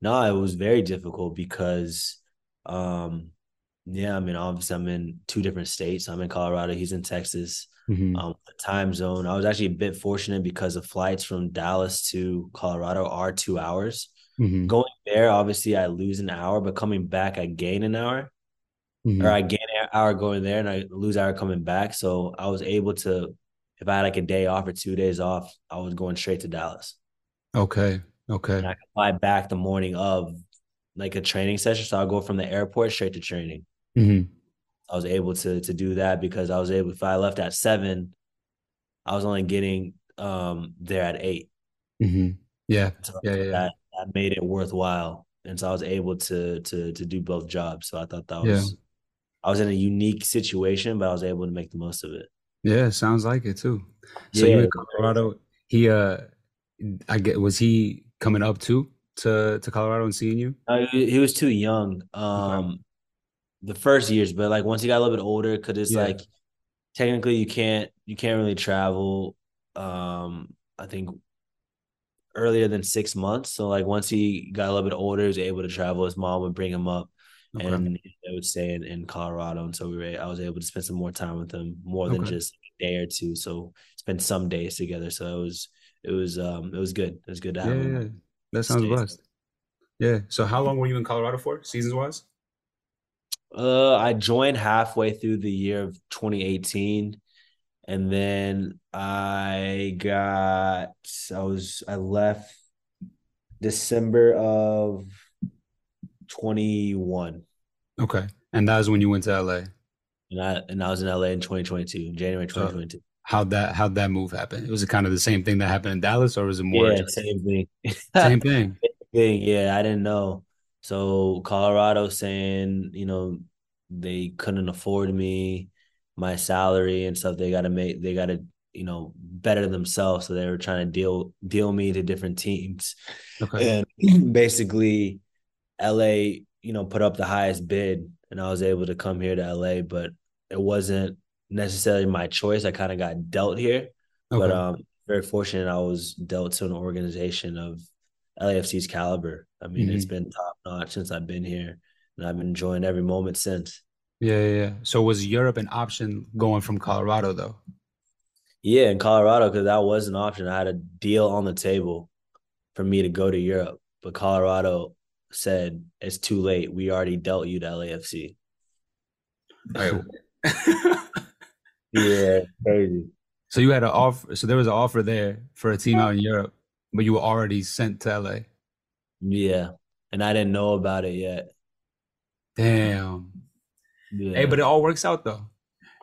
No, it was very difficult because, um, yeah, I mean, obviously I'm in two different states. I'm in Colorado. He's in Texas. Mhm. Um, time zone. I was actually a bit fortunate because the flights from Dallas to Colorado are two hours. Mhm. Going there, obviously, I lose an hour, but coming back, I gain an hour, or Mhm. I gain an hour going there, and I lose an hour coming back. So I was able to, if I had like a day off or two days off, I was going straight to Dallas, Okay. Okay. and I could fly back the morning of like a training session. So I'll go from the airport straight to training. Mhm. I was able to to do that because I was able. If I left at seven, I was only getting um there at eight. Mhm. Yeah. So Yeah, yeah, yeah. that made it worthwhile, and so I was able to to to do both jobs. So I thought that Yeah. was I was in a unique situation, but I was able to make the most of it. Yeah, sounds like it too. So you Yeah, in Colorado, he uh I get was he coming up too to to Colorado and seeing you? Uh, he, was too young. Okay. Um, the first years, but like once he got a little bit older, because it's Yeah. like technically you can't you can't really travel. Um, I think earlier than six months. So like once he got a little bit older, he was able to travel. His mom would bring him up, Okay. and they would stay in, in Colorado. And so we were I was able to spend some more time with him, more than Okay. just a day or two. So spend some days together. So it was it was um it was good. It was good to have yeah, him yeah. That sounds stay. blessed. Yeah. So how long were you in Colorado for, seasons wise? Uh, I joined halfway through the year of 2018, and then I got I was I left December of 21, Okay. And that was when you went to LA. and I and I was in LA in 2022, January So 2022. how'd that how'd that move happen? It was kind of the same thing that happened in Dallas, or was it more Yeah, just same thing. same thing? thing. Yeah, I didn't know. So Colorado saying, you know, they couldn't afford me, my salary and stuff. They got to make, they got to, you know, better themselves. So they were trying to deal deal me to different teams, Okay. and basically, LA, you know, put up the highest bid, and I was able to come here to LA, but it wasn't necessarily my choice. I kind of got dealt here, but um, very fortunate I was dealt to an organization of LAFC's caliber. I mean, it's Mhm. been top notch since I've been here, and I've been enjoying every moment since. Yeah, yeah, yeah. So was Europe an option going from Colorado though? Yeah, in Colorado, because that was an option. I had a deal on the table for me to go to Europe, but Colorado said it's too late. We already dealt you to LAFC. Right. Yeah, crazy. So you had an offer. So there was an offer there for a team out in Europe, but you were already sent to LA. Yeah, and I didn't know about it yet. Damn. Yeah, Hey, but it all works out though.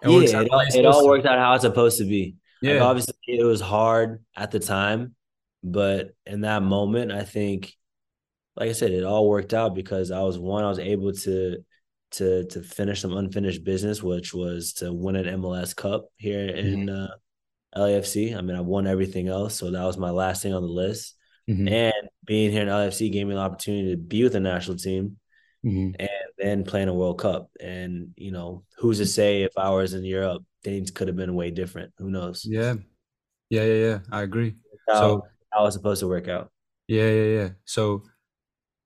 It yeah, it, all, it all worked out how it's supposed to be. Yeah, like obviously it was hard at the time, but in that moment, I think, like I said, it all worked out because I was one, I was able to to to finish some unfinished business, which was to win an MLS Cup here mm-hmm. in uh, LAFC. I mean, I won everything else, so that was my last thing on the list. Mm-hmm. And being here in LAFC gave me the opportunity to be with the national team mm-hmm. and then playing a World Cup. And you know, who's to say if I was in Europe, things could have been way different. Who knows? Yeah, yeah, yeah, yeah. I agree. How, so how was supposed to work out? Yeah, yeah, yeah. So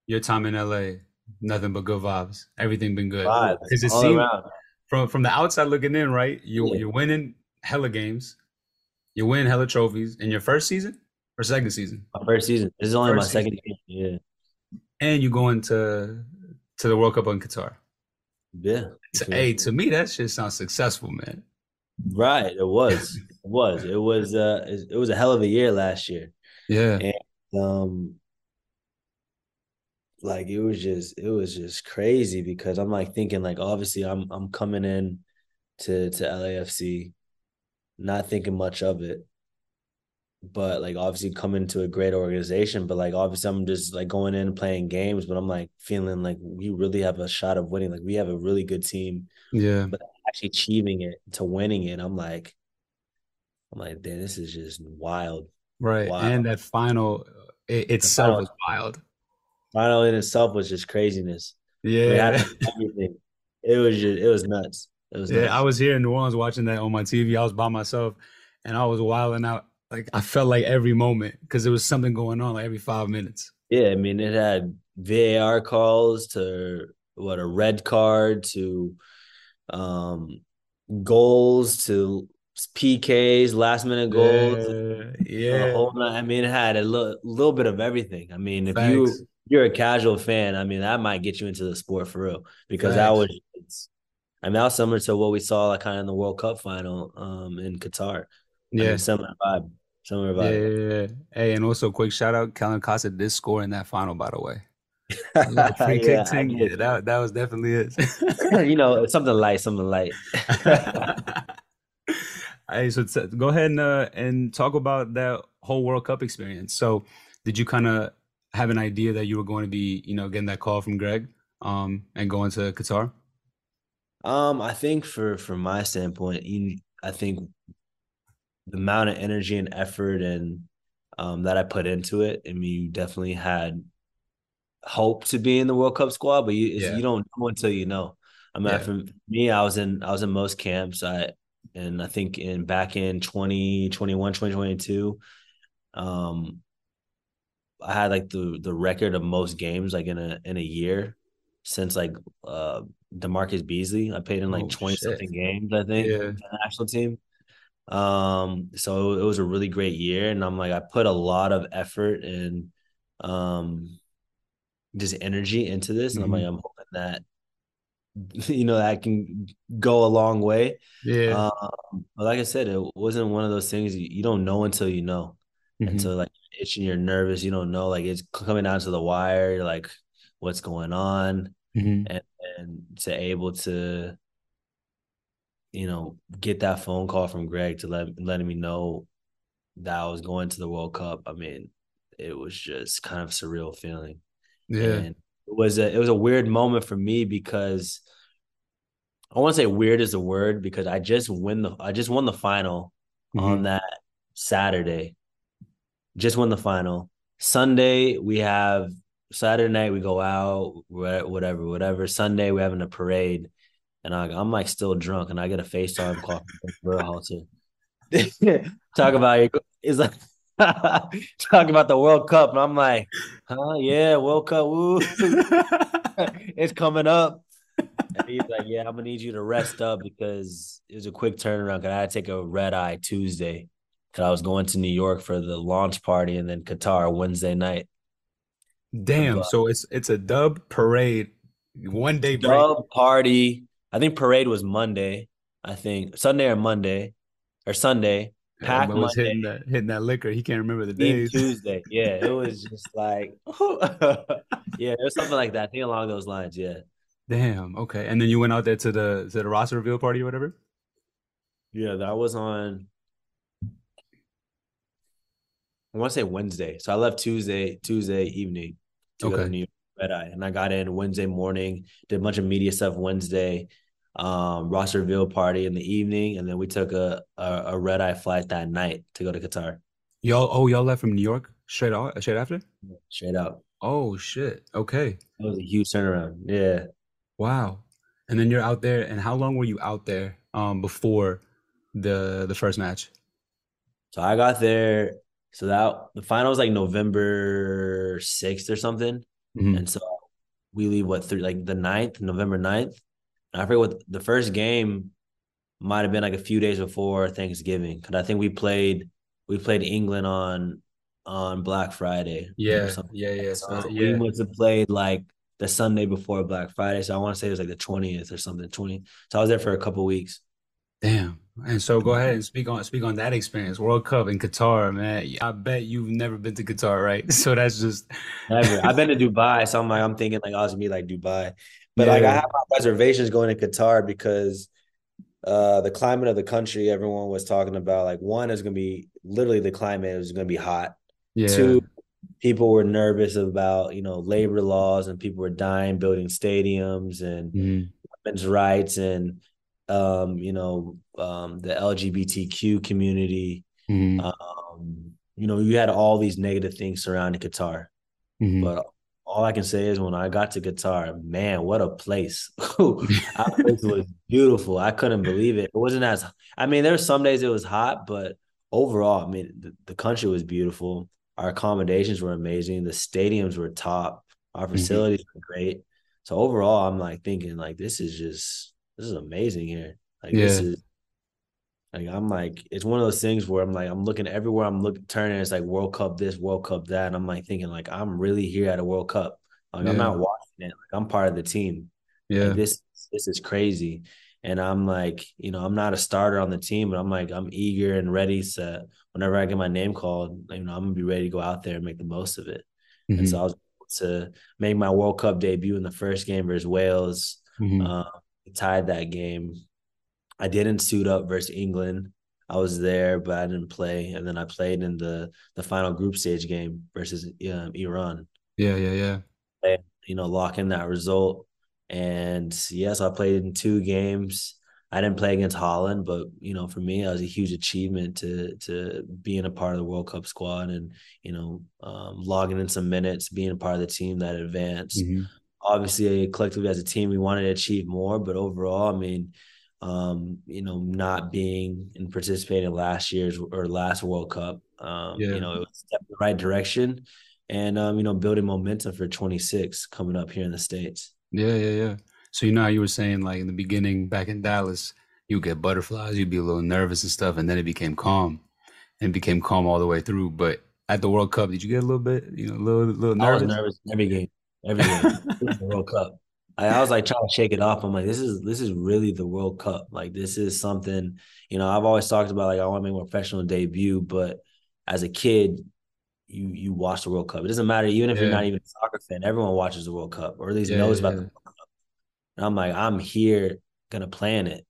your time in LA, nothing but good vibes. Everything been good. Because it seemed from from the outside looking in, right? You yeah. you're winning hella games, you win hella trophies in your first season or second season. My first season. This is only first my second season. Yeah. And you going to to the World Cup in Qatar. Yeah. To, hey, to me that shit sounds successful, man. Right. It was. it was. It was uh it was a hell of a year last year. Yeah. And um like it was just it was just crazy because I'm like thinking like obviously I'm I'm coming in to to LAFC not thinking much of it but like obviously coming to a great organization but like obviously I'm just like going in playing games but I'm like feeling like we really have a shot of winning like we have a really good team yeah but actually achieving it to winning it I'm like I'm like damn this is just wild right wild. and that final it, itself final, was wild final in itself was just craziness. Yeah, everything. It was just it was nuts. It was yeah. Nuts. I was here in New Orleans watching that on my TV. I was by myself, and I was wilding out. Like I felt like every moment because there was something going on like every five minutes. Yeah, I mean it had VAR calls to what a red card to um goals to PKs, last minute goals. Yeah, yeah. I mean, it had a little, little bit of everything. I mean, if Thanks. you you're a casual fan, I mean, that might get you into the sport for real because that was, I mean, that was similar to what we saw like kind of in the World Cup final um in Qatar. Yeah, I mean, similar vibe, similar vibe. Yeah, yeah, yeah, Hey, and also quick shout out, Kellyn Acosta did score in that final, by the way. free kick yeah, thing, yeah, that that was definitely it. you know, something light, something light. hey, so t- go ahead and uh, and talk about that whole World Cup experience. So, did you kind of have an idea that you were going to be, you know, getting that call from Greg um, and going to Qatar? Um, I think for from my standpoint, you, I think the amount of energy and effort and um, that I put into it. I mean, you definitely had hope to be in the World Cup squad, but you yeah. you don't know until you know. I mean, yeah. for me, I was in I was in most camps. I and I think in back in 2021, 2022, um, I had like the the record of most games like in a in a year since like uh DaMarcus Beasley. I played in like oh, 20 shit. something games, I think, yeah. the national team. Um, so it was a really great year. And I'm like, I put a lot of effort and um just energy into this. And mm-hmm. I'm like, I'm hoping that you know that can go a long way. Yeah. Um, but like I said, it wasn't one of those things you, you don't know until you know. Mm-hmm. Until like itching, you're nervous, you don't know, like it's coming down to the wire, like what's going on, mm-hmm. and and to able to, you know, get that phone call from Greg to let letting me know that I was going to the World Cup. I mean, it was just kind of surreal feeling. Yeah, and it was a it was a weird moment for me because I want to say weird is the word because I just win the I just won the final mm-hmm. on that Saturday just won the final. Sunday we have Saturday night we go out, whatever, whatever. Sunday we're having a parade, and I, am like still drunk, and I get a FaceTime call from Berhalter. Talk about it. It's like talk about the World Cup, and I'm like, huh? Yeah, World Cup. Woo. it's coming up. And he's like, yeah, I'm gonna need you to rest up because it was a quick turnaround. Cause I had to take a red eye Tuesday because I was going to New York for the launch party and then Qatar Wednesday night. Damn! so it's it's a dub parade, one day break. dub party. I think parade was Monday. I think Sunday or Monday or Sunday. Pack was hitting that hitting that liquor. He can't remember the days. Tuesday. Yeah, it was just like yeah, it was something like that. I think along those lines. Yeah. Damn. Okay. And then you went out there to the to the roster reveal party or whatever. Yeah, that was on. I want to say Wednesday. So I left Tuesday, Tuesday evening to go to New York red eye, and I got in Wednesday morning. Did a bunch of media stuff Wednesday, um, roster reveal party in the evening, and then we took a, a a red eye flight that night to go to Qatar. Y'all, oh, y'all left from New York straight out, straight after? Straight up, Oh shit. Okay. that was a huge turnaround. Yeah, Wow. And then you're out there, and how long were you out there um before the the first match? so I got there. So that the final was like November sixth or something. Mhm. And so we leave what through like the 9th, November 9th. I forget what the first game might have been like a few days before Thanksgiving. Cause I think we played we played England on on Black Friday Yeah, yeah, yeah. So So we must have played like the Sunday before Black Friday. So I want to say it was like the 20th or something, 20. So I was there for a couple weeks. Damn. And so go ahead and speak on speak on that experience. World Cup in Qatar, man. I bet you've never been to Qatar, right? So that's just Never. I've been to Dubai, so I'm like, I'm thinking like oh, I was gonna be like Dubai. But like I have my reservations going to Qatar because uh the climate of the country everyone was talking about like one is going to be literally the climate is going to be hot Yeah. two people were nervous about you know labor laws and people were dying building stadiums and Mhm. women's rights and um you know um the lgbtq community Mhm. um you know you had all these negative things surrounding qatar Mhm. but all I can say is when I got to Qatar, man, what a place. Our place was beautiful. I couldn't believe it. It wasn't as I mean, there were some days it was hot, but overall, I mean, the, the country was beautiful. Our accommodations were amazing. The stadiums were top. Our Mhm. facilities were great. So overall, I'm like thinking like this is just this is amazing here. Like this is like I'm like it's one of those things where I'm like I'm looking everywhere I'm looking turning it's like World Cup this World Cup that and I'm like thinking like I'm really here at a World Cup. Like I'm not watching it. Like I'm part of the team. Like Yeah. this this is crazy. And I'm like you know I'm not a starter on the team but I'm like I'm eager and ready to whenever I get my name called you know I'm gonna be ready to go out there and make the most of it. And so Mhm. I was able to make my World Cup debut in the first game versus Wales Mhm. uh, tied that game I didn't suit up versus England. I was there, but I didn't play. And then I played in the the final group stage game versus um, Iran. Yeah, yeah, yeah. You know, lock in that result. And yes, I played in two games. I didn't play against Holland, but you know, for me, it was a huge achievement to to being a part of the World Cup squad and you know, um, logging in some minutes, being a part of the team that advanced Mhm. obviously collectively as a team we wanted to achieve more but overall i mean um you know not being and participating in last year's or last world cup um Yeah. you know it was step in the right direction and um you know building momentum for 26 coming up here in the states Yeah, yeah, yeah. So you know how you were saying like in the beginning back in Dallas, you get butterflies, you'd be a little nervous and stuff, and then it became calm and became calm all the way through. But at the World Cup, did you get a little bit, you know, a little little i was nervous? nervous every game every game This is the world cup I, I was like trying to shake it off i'm like this is this is really the world cup like this is something you know i've always talked about like i want to make my professional debut but as a kid you you watch the World Cup. It doesn't matter, even if you're not even a soccer fan, everyone watches the World Cup or at least Yeah, knows yeah, about the World Cup. And I'm like, I'm here gonna plan it.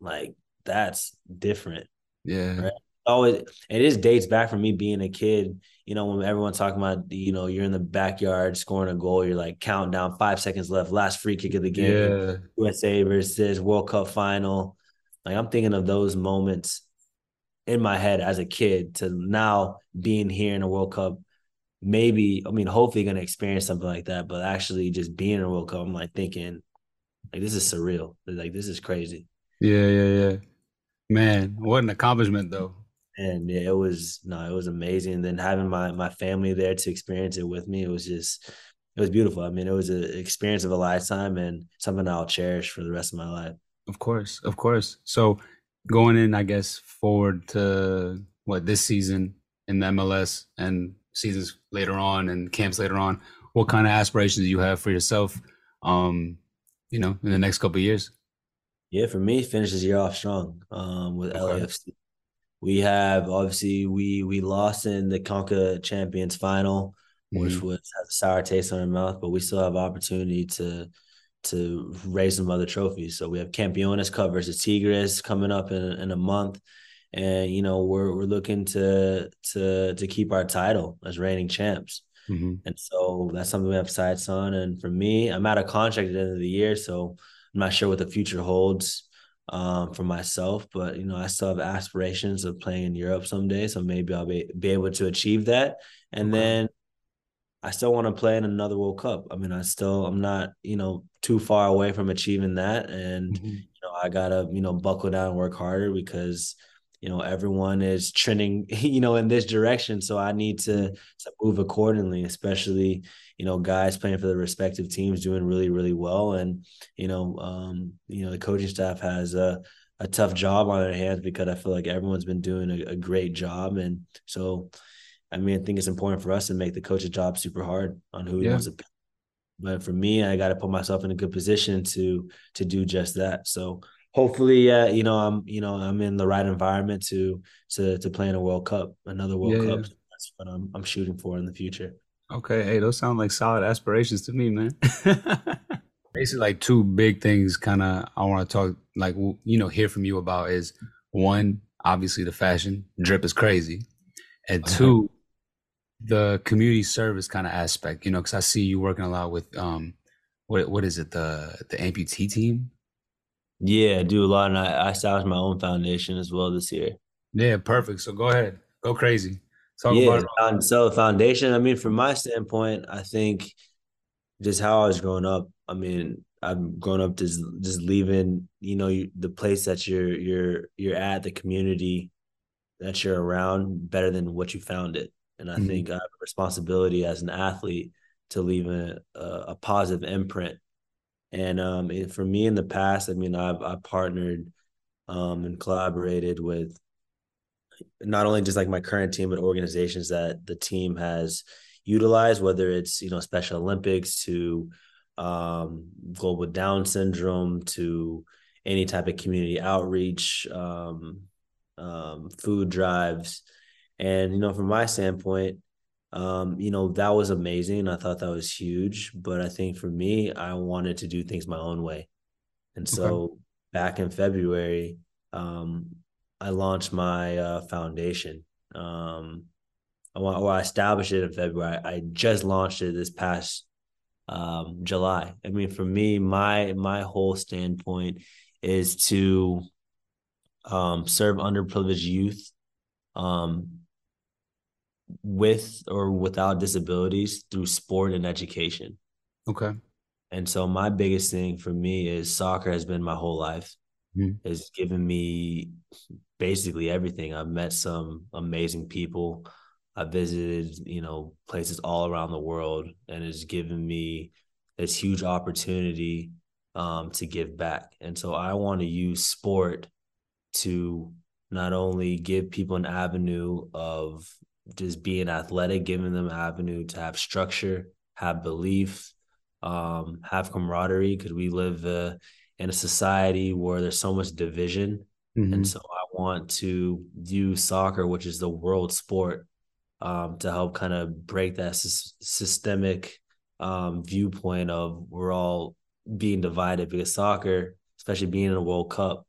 Like that's different. yeah, Right. Oh, it, it is dates back from me being a kid. You know, when everyone's talking about, you know, you're in the backyard scoring a goal, you're like counting down five seconds left, last free kick of the game, yeah, USA versus World Cup final. Like I'm thinking of those moments in my head as a kid to now being here in a World Cup. Maybe, I mean, hopefully gonna experience something like that, but actually just being in a World Cup, I'm like thinking, like this is surreal. Like this is crazy. yeah, yeah, yeah. Man, what an accomplishment though. And yeah, it was no, it was amazing. And then having my my family there to experience it with me, it was just it was beautiful. I mean, it was an experience of a lifetime and something I'll cherish for the rest of my life. Of course, of course. So going in, I guess, forward to what this season in the MLS and seasons later on and camps later on, what kind of aspirations do you have for yourself? Um, you know, in the next couple of years. Yeah, for me, finish this year off strong um, with Okay. LAFC. We have obviously we we lost in the Conca Champions final, which Mhm. was has a sour taste on our mouth, but we still have opportunity to to raise some other trophies. So we have Campeones Cup versus Tigres coming up in, in a month. And you know, we're we're looking to to to keep our title as reigning champs. Mm-hmm. And so that's something we have sights on. And for me, I'm out of contract at the end of the year. So I'm not sure what the future holds um, for myself, but you know, I still have aspirations of playing in Europe someday. So maybe I'll be, be able to achieve that. And okay. then I still want to play in another World Cup. I mean, I still I'm not, you know, too far away from achieving that. And mm-hmm. you know, I gotta, you know, buckle down and work harder because you know everyone is trending you know in this direction. So i need to mm-hmm. to move accordingly especially you know guys playing for the respective teams doing really really well. And you know um you know the coaching staff has a a tough job on their hands because i feel like everyone's been doing a, a great job. And so i mean i think it's important for us to make the coach's job super hard on who yeah. wants to but for me i got to put myself in a good position to to do just that. So hopefully, uh, you know, I'm you know I'm in the right environment to to to play in a World Cup, another World yeah, Cup. Yeah. That's what I'm I'm shooting for in the future. Okay, hey, those sound like solid aspirations to me, man. Basically, like two big things, kind of I want to talk, like you know, hear from you about is one, obviously the fashion drip is crazy, and uh-huh. two, the community service kind of aspect. You know, because I see you working a lot with um, what what is it the the amputee team yeah, I do a lot, and I, I established my own foundation as well this year. Yeah, perfect. So go ahead, go crazy. Talk yeah, about it. so foundation. I mean, from my standpoint, I think just how I was growing up. I mean, I've grown up just just leaving, you know, the place that you're you're you're at, the community that you're around, better than what you found it. And I mm-hmm. think I have a responsibility as an athlete to leave a, a positive imprint and um, it, for me in the past, I mean, I've I partnered um, and collaborated with not only just like my current team, but organizations that the team has utilized, whether it's you know Special Olympics to um, global Down syndrome to any type of community outreach, um, um, food drives, and you know, from my standpoint, um, you know, that was amazing. I thought that was huge. But I think for me, I wanted to do things my own way. And so okay. back in February, um, I launched my uh, foundation. Um, I want, or I established it in February. I just launched it this past um, July. I mean, for me, my my whole standpoint is to um, serve underprivileged youth um, with or without disabilities through sport and education. Okay. And so my biggest thing for me is soccer has been my whole life. Mm-hmm. Has given me basically everything. I've met some amazing people. I visited, you know, places all around the world and it's given me this huge opportunity um, to give back. And so I want to use sport to not only give people an avenue of just being athletic, giving them avenue to have structure, have belief, um, have camaraderie, because we live uh, in a society where there's so much division. Mm-hmm. And so I want to use soccer, which is the world sport, um, to help kind of break that sy- systemic um, viewpoint of we're all being divided because soccer, especially being in a World Cup,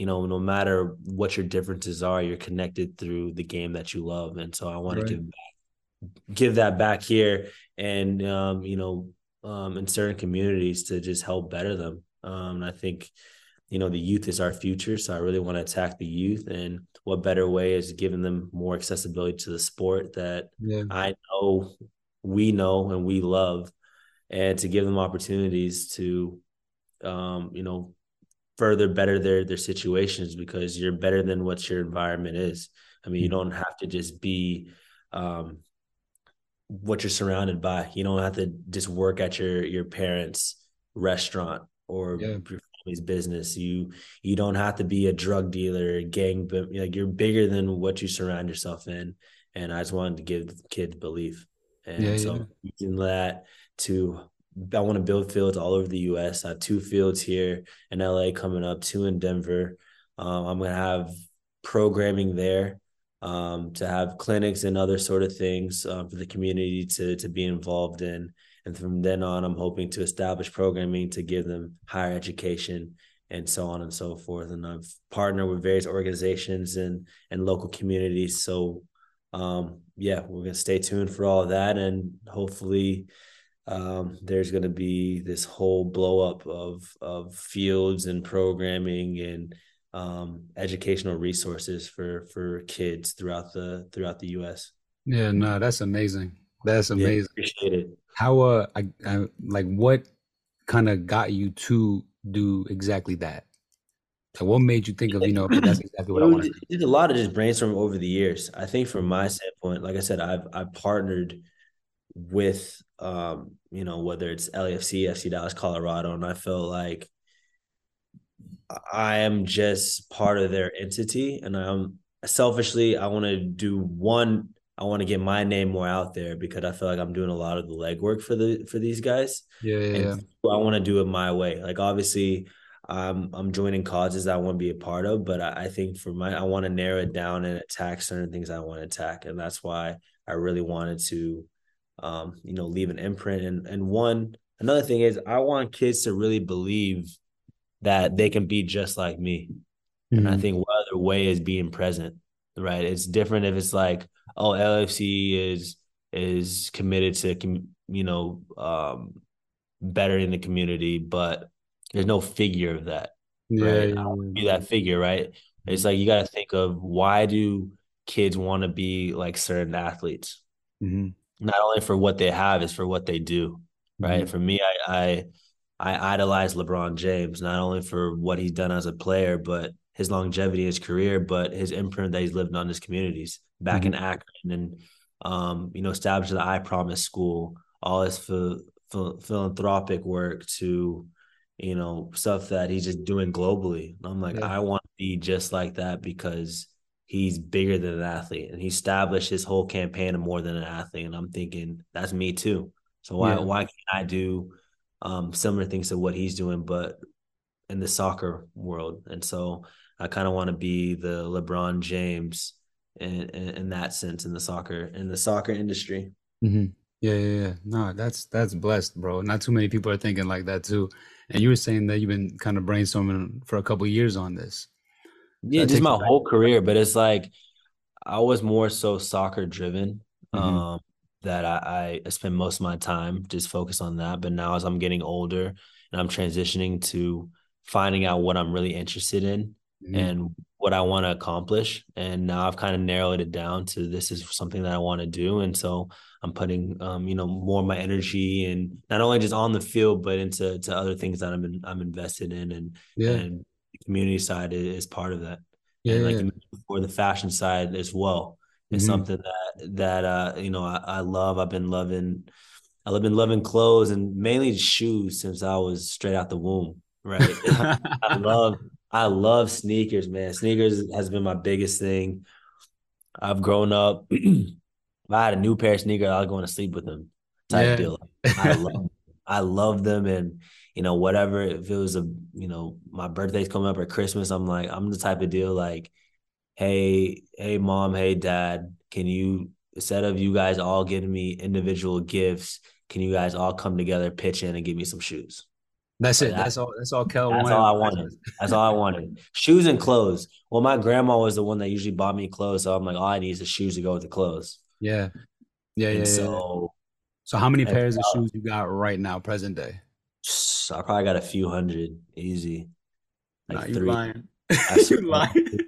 you know, no matter what your differences are, you're connected through the game that you love. And so I want right. to give back, give that back here and um, you know, um, in certain communities to just help better them. Um, I think, you know, the youth is our future. So I really want to attack the youth. And what better way is giving them more accessibility to the sport that yeah. I know we know and we love and to give them opportunities to um, you know, further better their their situations because you're better than what your environment is. I mean, you mm-hmm. don't have to just be um, what you're surrounded by. You don't have to just work at your your parents' restaurant or yeah. your family's business. You you don't have to be a drug dealer, gang, but like you're bigger than what you surround yourself in. And I just wanted to give kids belief, and yeah, so yeah. using that to I want to build fields all over the U.S. I have two fields here in LA coming up, two in Denver. Um, I'm gonna have programming there um, to have clinics and other sort of things uh, for the community to to be involved in. and from then on, I'm hoping to establish programming to give them higher education and so on and so forth. And I've partnered with various organizations and and local communities. So um, yeah, we're gonna stay tuned for all of that, and hopefully um, there's going to be this whole blow up of of fields and programming and um, educational resources for for kids throughout the throughout the U.S. Yeah, no, that's amazing. That's amazing. Yeah, appreciate it. How uh, I, I like what kind of got you to do exactly that? So what made you think of you know that's exactly what I want to do? Did a lot of just brainstorming over the years. I think from my standpoint, like I said, I've I've partnered with um, you know, whether it's LAFC, FC Dallas, Colorado, and I feel like I am just part of their entity, and I'm selfishly I want to do one. I want to get my name more out there because I feel like I'm doing a lot of the legwork for the for these guys. Yeah, yeah. yeah. I want to do it my way. Like obviously, I'm I'm joining causes I want to be a part of, but I, I think for my I want to narrow it down and attack certain things I want to attack, and that's why I really wanted to um, you know, leave an imprint. And and one another thing is I want kids to really believe that they can be just like me. Mm-hmm. And I mm-hmm. think what other way is being present, right? It's different if it's like, oh, LAFC is is committed to you know um bettering the community, but there's no figure of that. Yeah, right? yeah, be that figure, right? It's like you got to think of why do kids want to be like certain athletes? Mm-hmm not only for what they have, is for what they do. Right. Mm-hmm. For me, I, I I idolize LeBron James, not only for what he's done as a player, but his longevity, his career, but his imprint that he's lived on his communities back mm-hmm. in Akron and um, you know, established the I Promise School, all his ph- ph- philanthropic work to, you know, stuff that he's just doing globally. I'm like, yeah. I want to be just like that because he's bigger than an athlete and he established his whole campaign of more than an athlete. And I'm thinking that's me too. So why yeah. why can't I do um, similar things to what he's doing, but in the soccer world? And so I kind of want to be the LeBron James in, in, in that sense in the soccer in the soccer industry. Mm-hmm. Yeah, yeah, yeah. No, that's that's blessed, bro. Not too many people are thinking like that too. And you were saying that you've been kind of brainstorming for a couple years on this. Yeah, just my whole career, but it's like I was more so soccer driven. Mm-hmm. Um, that I, I spend most of my time just focused on that. But now as I'm getting older and I'm transitioning to finding out what I'm really interested in mm-hmm. and what I want to accomplish. And now I've kind of narrowed it down to this is something that I want to do. And so I'm putting um, you know, more of my energy and not only just on the field, but into to other things that I'm in, I'm invested in and yeah. and community side is, part of that. Yeah, and like yeah. for the fashion side as well. It's mm-hmm. something that that uh you know I, I love. I've been loving I've been loving clothes and mainly shoes since I was straight out the womb. Right. I love I love sneakers, man. Sneakers has been my biggest thing. I've grown up. if I had a new pair of sneakers, I was going to sleep with them. Type yeah. deal. I love I love them and you know, whatever. If it was a, you know, my birthday's coming up or Christmas, I'm like, I'm the type of deal like, hey, hey, mom, hey, dad, can you instead of you guys all giving me individual gifts, can you guys all come together, pitch in, and give me some shoes? That's it. That's all. That's all. Kel that's wanted. all I wanted. That's all I wanted. Shoes and clothes. Well, my grandma was the one that usually bought me clothes, so I'm like, all I need is the shoes to go with the clothes. Yeah, yeah, and yeah. So, so how many pairs of shoes you got right now, present day? I probably got a few hundred easy. Like nah, you three. lying. you lying.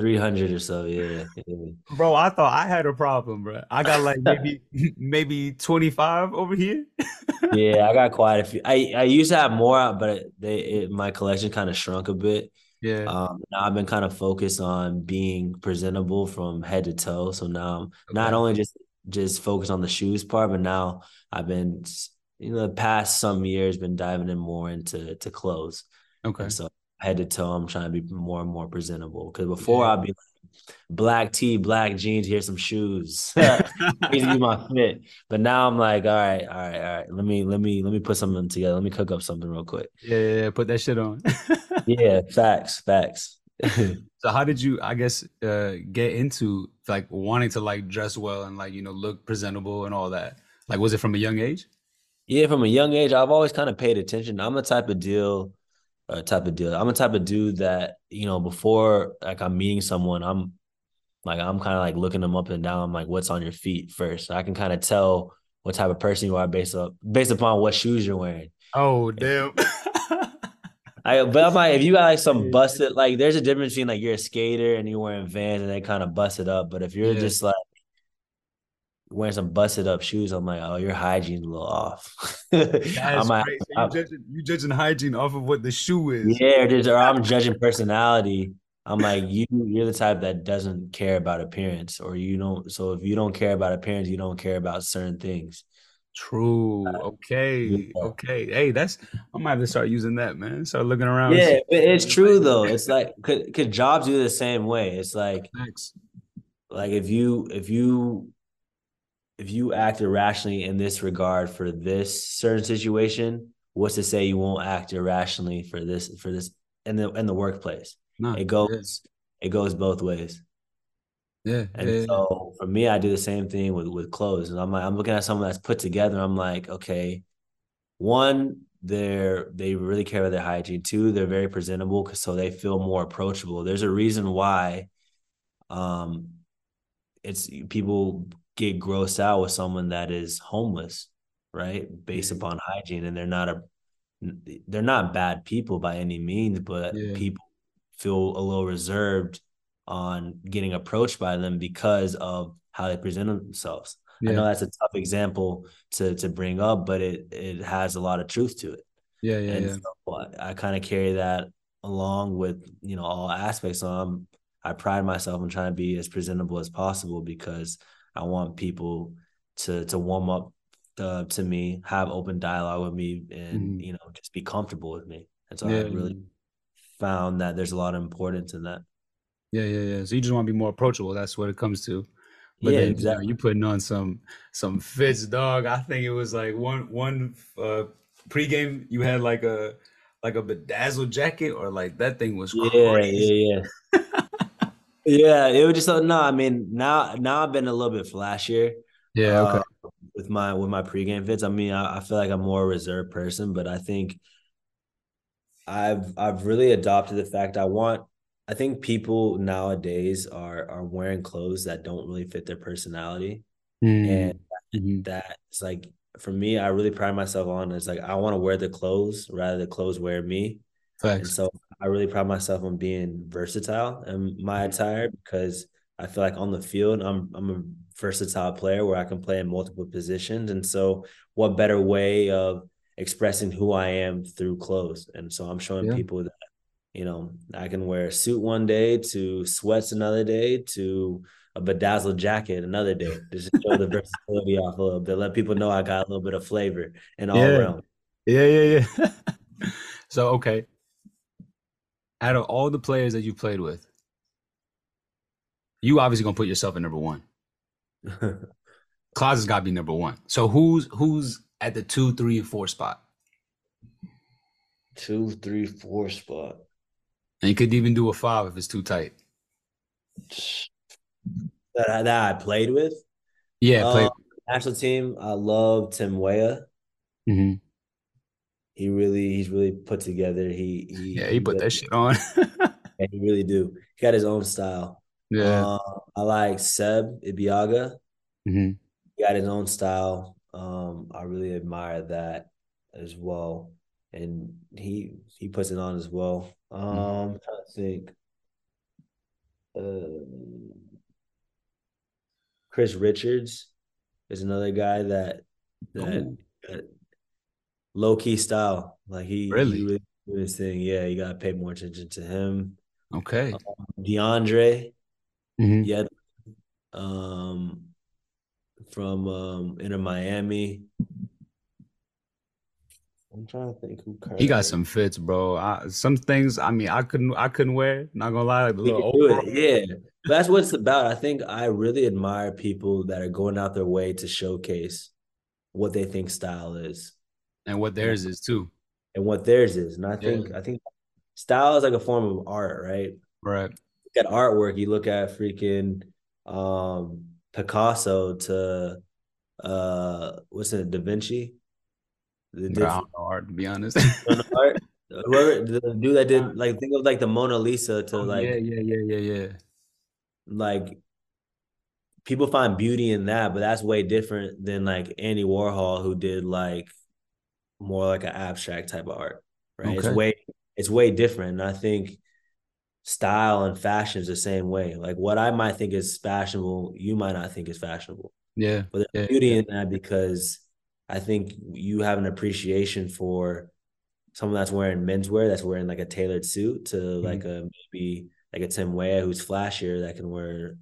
300 or so, yeah. yeah. Bro, I thought I had a problem, bro. I got like maybe maybe 25 over here. yeah, I got quite a few. I, I used to have more, but they it, my collection kind of shrunk a bit. Yeah. Um, now I've been kind of focused on being presentable from head to toe. So now I'm okay. not only just just focused on the shoes part, but now I've been you know the past some years been diving in more into to clothes. Okay. And so head to toe, I'm trying to be more and more presentable. Because before yeah. I'd be like, black tee, black jeans, here's some shoes. These be my fit. But now I'm like, all right, all right, all right. Let me let me let me put something together. Let me cook up something real quick. Yeah, yeah, yeah. put that shit on. yeah, facts, facts. so how did you i guess uh, get into like wanting to like dress well and like you know look presentable and all that like was it from a young age Yeah, from a young age, I've always kind of paid attention. I'm a type of deal, uh, type of deal. I'm a type of dude that you know before like I'm meeting someone, I'm like I'm kind of like looking them up and down, I'm like what's on your feet first. So I can kind of tell what type of person you are based up based upon what shoes you're wearing. Oh damn. I but I'm like, if you got like some busted, like there's a difference between like you're a skater and you're wearing Vans and they kind of busted up. But if you're yeah. just like wearing some busted up shoes, I'm like, oh, your hygiene's a little off. I'm like, so you, judging, you judging hygiene off of what the shoe is. Yeah, just, or I'm judging personality. I'm like, you you're the type that doesn't care about appearance, or you don't. So if you don't care about appearance, you don't care about certain things. True. Uh, okay. Yeah. Okay. Hey, that's I might have to start using that, man. Start looking around. Yeah, it's true though. It's like could could jobs do the same way? It's like Thanks. like if you if you if you act irrationally in this regard for this certain situation, what's to say you won't act irrationally for this for this in the in the workplace? No, it goes it goes both ways. Yeah. And yeah, so for me, I do the same thing with with clothes. And I'm like, I'm looking at someone that's put together. I'm like, okay, one, they're they really care about their hygiene. Two, they're very presentable because so they feel more approachable. There's a reason why um it's people get grossed out with someone that is homeless, right? Based mm-hmm. upon hygiene. And they're not a they're not bad people by any means, but yeah. people feel a little reserved on getting approached by them because of how they present themselves. Yeah. I know that's a tough example to to bring up, but it it has a lot of truth to it. Yeah, yeah, and yeah. So uh, I, I kind of carry that along with you know all aspects. So I'm I pride myself in trying to be as presentable as possible because I want people to to warm up uh, to me, have open dialogue with me, and mm-hmm. you know just be comfortable with me. And so yeah. I really found that there's a lot of importance in that. Yeah, yeah, yeah. So you just want to be more approachable. That's what it comes to. But yeah, then, exactly. You, know, putting on some some fits, dog. I think it was like one one uh pregame. You had like a like a bedazzled jacket, or like that thing was yeah, crazy. yeah, yeah. yeah, it was just uh, no. I mean, now now I've been a little bit flashier. Yeah, okay. Uh, with my with my pregame fits, I mean, I, I feel like I'm more a reserved person, but I think I've I've really adopted the fact I want I think people nowadays are are wearing clothes that don't really fit their personality, mm. and mm-hmm. that's like for me. I really pride myself on is like I want to wear the clothes rather than clothes wear me. Thanks. And so I really pride myself on being versatile in my mm-hmm. attire because I feel like on the field I'm I'm a versatile player where I can play in multiple positions, and so what better way of expressing who I am through clothes? And so I'm showing yeah. people that you know, I can wear a suit one day to sweats another day to a bedazzled jacket another day. Just show the versatility off a little bit. Let people know I got a little bit of flavor in all yeah. realms. Yeah, yeah, yeah. so okay. Out of all the players that you played with, you obviously gonna put yourself in number one. Claus has got to be number one. So who's who's at the two, three, four spot? Two, three, four spot. And you could even do a five if it's too tight. That I, that I played with. Yeah, um, played. national team. I love Tim Weah. Mm-hmm. He really, he's really put together. He, he yeah, he, he put that shit on. yeah, he really do. He got his own style. Yeah, uh, I like Seb Ibeagha. Mm-hmm. He got his own style. Um, I really admire that as well and he he puts it on as well. Um, mm-hmm. To think. Uh, Chris Richards is another guy that that, that low key style. Like he really, he his thing. Yeah, you gotta pay more attention to him. Okay. Um, DeAndre. Mm-hmm. Yeah. Um from um Inter Miami. I'm trying to think who He got some fits, bro. I, some things. I mean, I couldn't. I couldn't wear. Not gonna lie, like the little old. Yeah, that's what it's about. I think I really admire people that are going out their way to showcase what they think style is, and what theirs is too, and what theirs is. And I think yeah. I think style is like a form of art, right? Right. Look at artwork. You look at freaking um Picasso to uh what's it, Da Vinci The Bro, I don't know art to be honest. art, whoever the dude that did like think of like the Mona Lisa to Oh, like yeah, yeah, yeah, yeah, yeah. like people find beauty in that, but that's way different than like Andy Warhol who did like more like an abstract type of art, right? It's way it's way different. And I think style and fashion is the same way. Like what I might think is fashionable, you might not think is fashionable. Yeah. But there's Yeah, beauty yeah. in that because I think you have an appreciation for someone that's wearing menswear, that's wearing like a tailored suit to Mm-hmm. like a maybe like a Tim Weah who's flashier that can wear,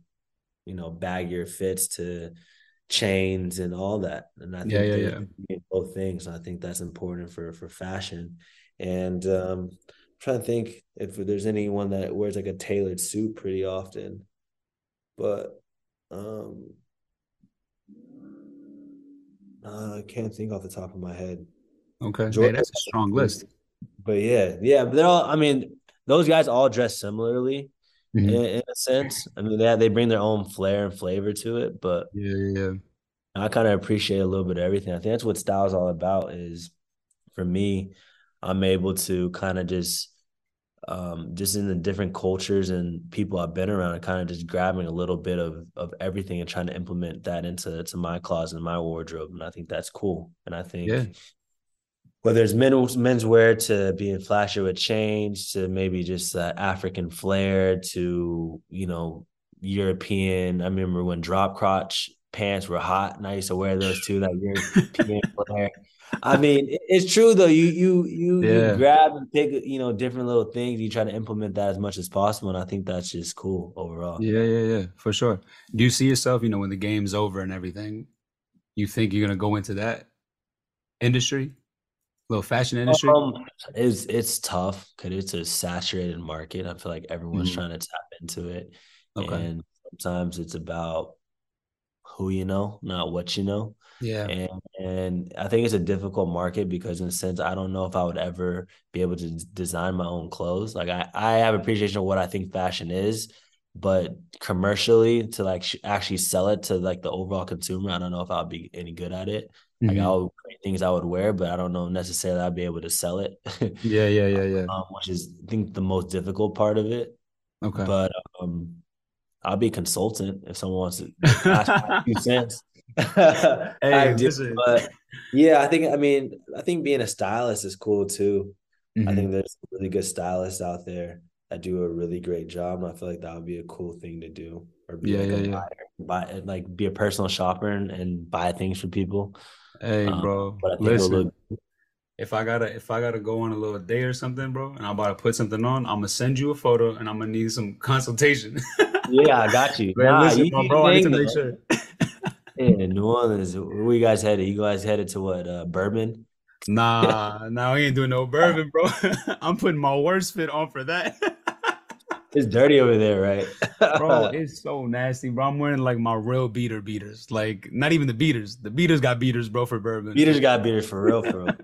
you know, baggier fits to chains and all that. And I think Yeah, yeah, yeah. both things. And I think that's important for for fashion. And um I'm trying to think if there's anyone that wears like a tailored suit pretty often. But um uh, I can't think off the top of my head. Okay. Hey, that's a strong list. But yeah, yeah, but they're all. I mean, those guys all dress similarly Mhm. in, in a sense. I mean, they they bring their own flair and flavor to it, but Yeah, yeah, yeah. I kind of appreciate a little bit of everything. I think that's what style is all about. Is for me, I'm able to kind of just, um, just in the different cultures and people I've been around, and kind of just grabbing a little bit of of everything and trying to implement that into to my closet and my wardrobe, and I think that's cool. And I think Yeah. Whether it's men's menswear to being flashy with change to maybe just uh, African flair to you know European. I remember when drop crotch pants were hot, and I used to wear those too. That European flair. I mean, it's true though. You you you Yeah. you grab and pick you know different little things. You try to implement that as much as possible, and I think that's just cool overall. Yeah, yeah, yeah, for sure. Do you see yourself, you know, when the game's over and everything, you think you're gonna go into that industry, little fashion industry? Um, it's it's tough because it's a saturated market. I feel like everyone's Mhm. trying to tap into it. Okay. And sometimes it's about who you know, not what you know. Yeah. And and I think it's a difficult market because in a sense, I don't know if I would ever be able to design my own clothes. Like I, I have appreciation of what I think fashion is, but commercially to like sh- actually sell it to like the overall consumer, I don't know if I'll be any good at it. Like Mhm. I'll create things I would wear, but I don't know necessarily I'd be able to sell it. Yeah, yeah, yeah, yeah. um, which is I think the most difficult part of it. Okay. But um, I'll be a consultant if someone wants to ask my two cents. Hey, I do, but yeah, I think I mean I think being a stylist is cool too. I Mhm. think there's really good stylists out there that do a really great job, I feel like that would be a cool thing to do, or be Yeah, like yeah, a yeah. buy like be a personal shopper and, and buy things for people. Hey, Um, bro. But I think it'll Listen, if I gotta if I gotta go on a little date or something, bro, and I'm about to put something on, I'm gonna send you a photo and I'm gonna need some consultation. yeah, I got you. Man, Nah, listen, you bro, bro, I need to make sure. Yeah, New Orleans. Where you guys headed? You guys headed to what? Uh, Bourbon? Nah, nah, we ain't doing no bourbon, bro. I'm putting my worst fit on for that. It's dirty over there, right? Bro, it's so nasty, bro. I'm wearing like my real beater beaters. Like not even the beaters. The beaters got beaters, bro, for bourbon. Beaters got beaters for real, for real.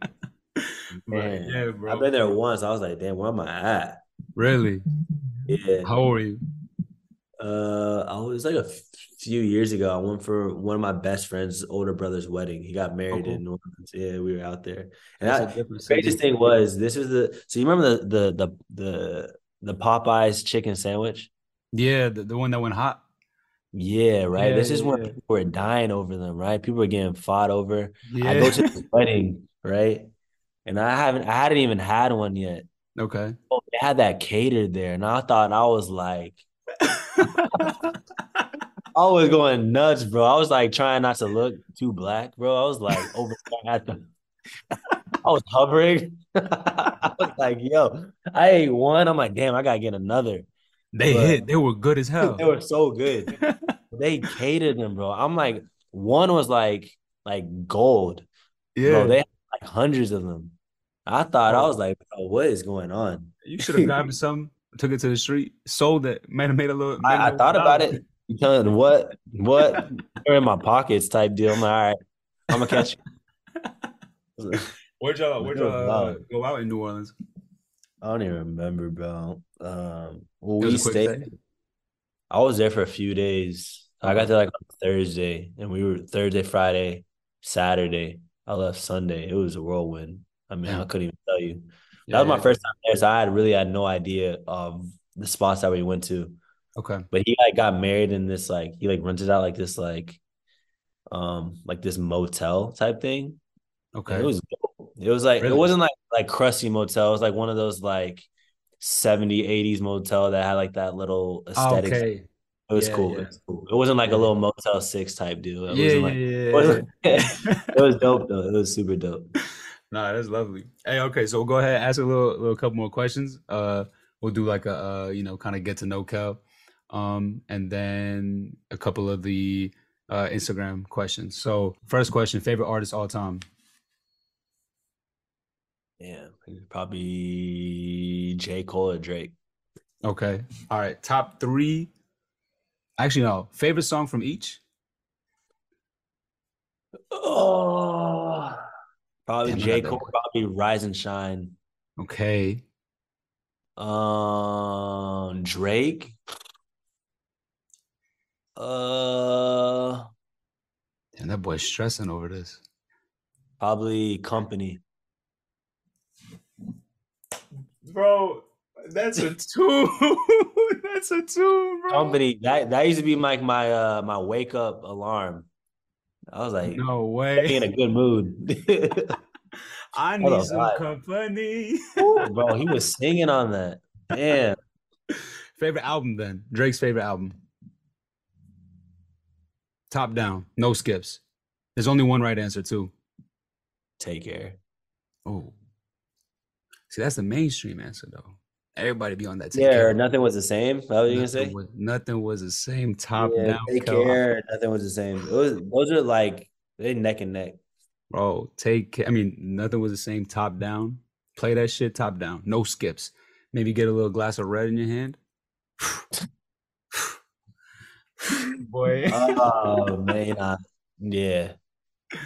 Man, yeah, bro. I've been there once. I was like, damn, where am I at? Really? Yeah. How old are you? Uh, I was like a few years ago. I went for one of my best friend's older brother's wedding. He got married cool. in New Orleans. Yeah, we were out there. And That's I, a different the craziest thing was this was the so you remember the the the the the Popeyes chicken sandwich? Yeah, the, the one that went hot. Yeah, right. Yeah, This is yeah, when people were dying over them, right? People were getting fought over. Yeah. I go to the wedding, right? And I haven't I hadn't even had one yet. okay. Oh, they had that catered there, and I thought I was like, I was going nuts, bro. I was like trying not to look too black, bro. I was like over at the, I was hovering. I was like, yo, I ate one. I'm like, damn, I gotta get another. They But- hit. They were good as hell. They were so good. They catered them, bro. I'm like, one was like like gold. yeah. Bro, they had like hundreds of them. I thought I Oh. was like, bro, what is going on? you should have grabbed some, took it to the street, sold it, made it made a little. made a I, thought about it. You telling what what they're in my pockets type deal. I'm like, all right, I'm gonna catch you. Where'd y'all Where'd y'all uh, go out in New Orleans? I don't even remember, bro. Um, well, we was a quick stayed. stay? I was there for a few days. I got there like on Thursday, and we were Thursday, Friday, Saturday, I left Sunday. It was a whirlwind. I mean, Yeah. I couldn't even tell you. Yeah, That was my yeah. first time there, so I had really had no idea of the spots that we went to. Okay. But he like got married in this like he like rented out like this like um like this motel type thing. Okay. And it was dope. It was like Really? it wasn't like like crusty motel. It was like one of those like 70 80s motel that had like that little Ah, aesthetic. okay. It was Yeah, cool. yeah. It was cool. It wasn't like a little Motel Six type deal. It Yeah, like yeah, yeah. it was dope though. It was super dope. Nah, that's lovely. Hey, okay, so we'll go ahead and ask a little, little couple more questions. Uh, we'll do like a, uh, you know, kind of get to know Kel, um, and then a couple of the uh Instagram questions. So, first question: favorite artist all time? Yeah, probably J Cole or Drake. Okay, all right. Top three. Actually, no. Favorite song from each? Oh, probably Damn, J Cole. Probably Rise and Shine. Okay. Um, Drake. Uh, Damn, that boy's stressing over this. probably Company. Bro, that's a two. that's a two, bro. Company. That that used to be like my uh my wake up alarm. I was like, No be way. in a good mood. I need on, some why? company. Bro, he was singing on that. Damn. favorite album then? Drake's favorite album. Top down, no skips. There's only one right answer too. Take care. Oh, see, that's the mainstream answer though. Everybody be on that. Take Yeah, care. or nothing was the same. That what you gonna Nothing say? was, nothing was the same. Top yeah, down, take Kel. care. Nothing was the same. It was those are like they neck and neck. bro. Take care. I mean, nothing was the same. Top down. Play that shit top down. No skips. Maybe get a little glass of red in your hand. Boy. Oh man, yeah.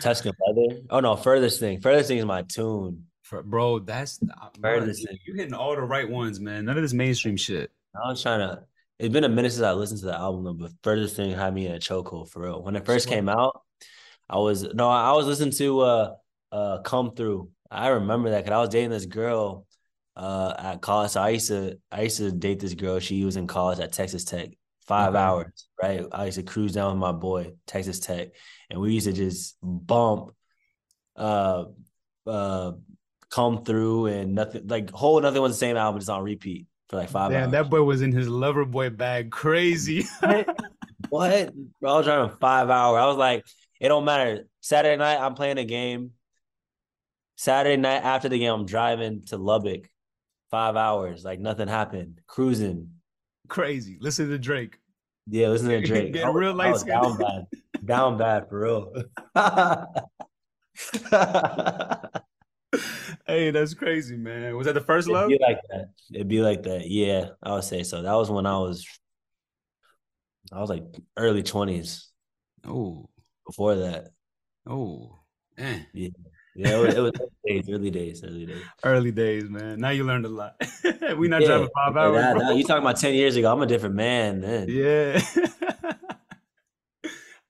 Tuscan leather. Oh no, furthest thing. Furthest thing is my tune. For- bro, that's uh, bro, Furthest you, thing. you hitting all the right ones, man. None of this mainstream shit. I was trying to. It's been a minute since I listened to the album, but furthest thing had me in a chokehold for real. When it first came out, I was no, I was listening to uh uh come through. I remember that because I was dating this girl uh at college. So I used to I used to date this girl. She was in college at Texas Tech, five Okay. hours, right? I used to cruise down with my boy, Texas Tech, and we used to just bump uh uh come through and nothing like whole nothing was the same album just on repeat for like five Damn, hours. that boy was in his lover boy bag, crazy. What? Bro, I was driving five hours. I was like, it don't matter. Saturday night, I'm playing a game. Saturday night after the game, I'm driving to Lubbock. Five hours, like nothing happened. Cruising. crazy. Listen to Drake. Yeah, listen to Drake. Getting I was- real I was down bad. Down bad for real. Hey, that's crazy, man. Was that the first love? It'd be like that. It'd be like that. Yeah, I would say so. That was when I was, I was like early twenties. Oh, Before that, oh, man. yeah, it was, it was early days, early days, early days. Early days, man. Now you learned a lot. we not Yeah, driving five hours. that- bro. that- you talking about 10 years ago. I'm a different man then. Yeah.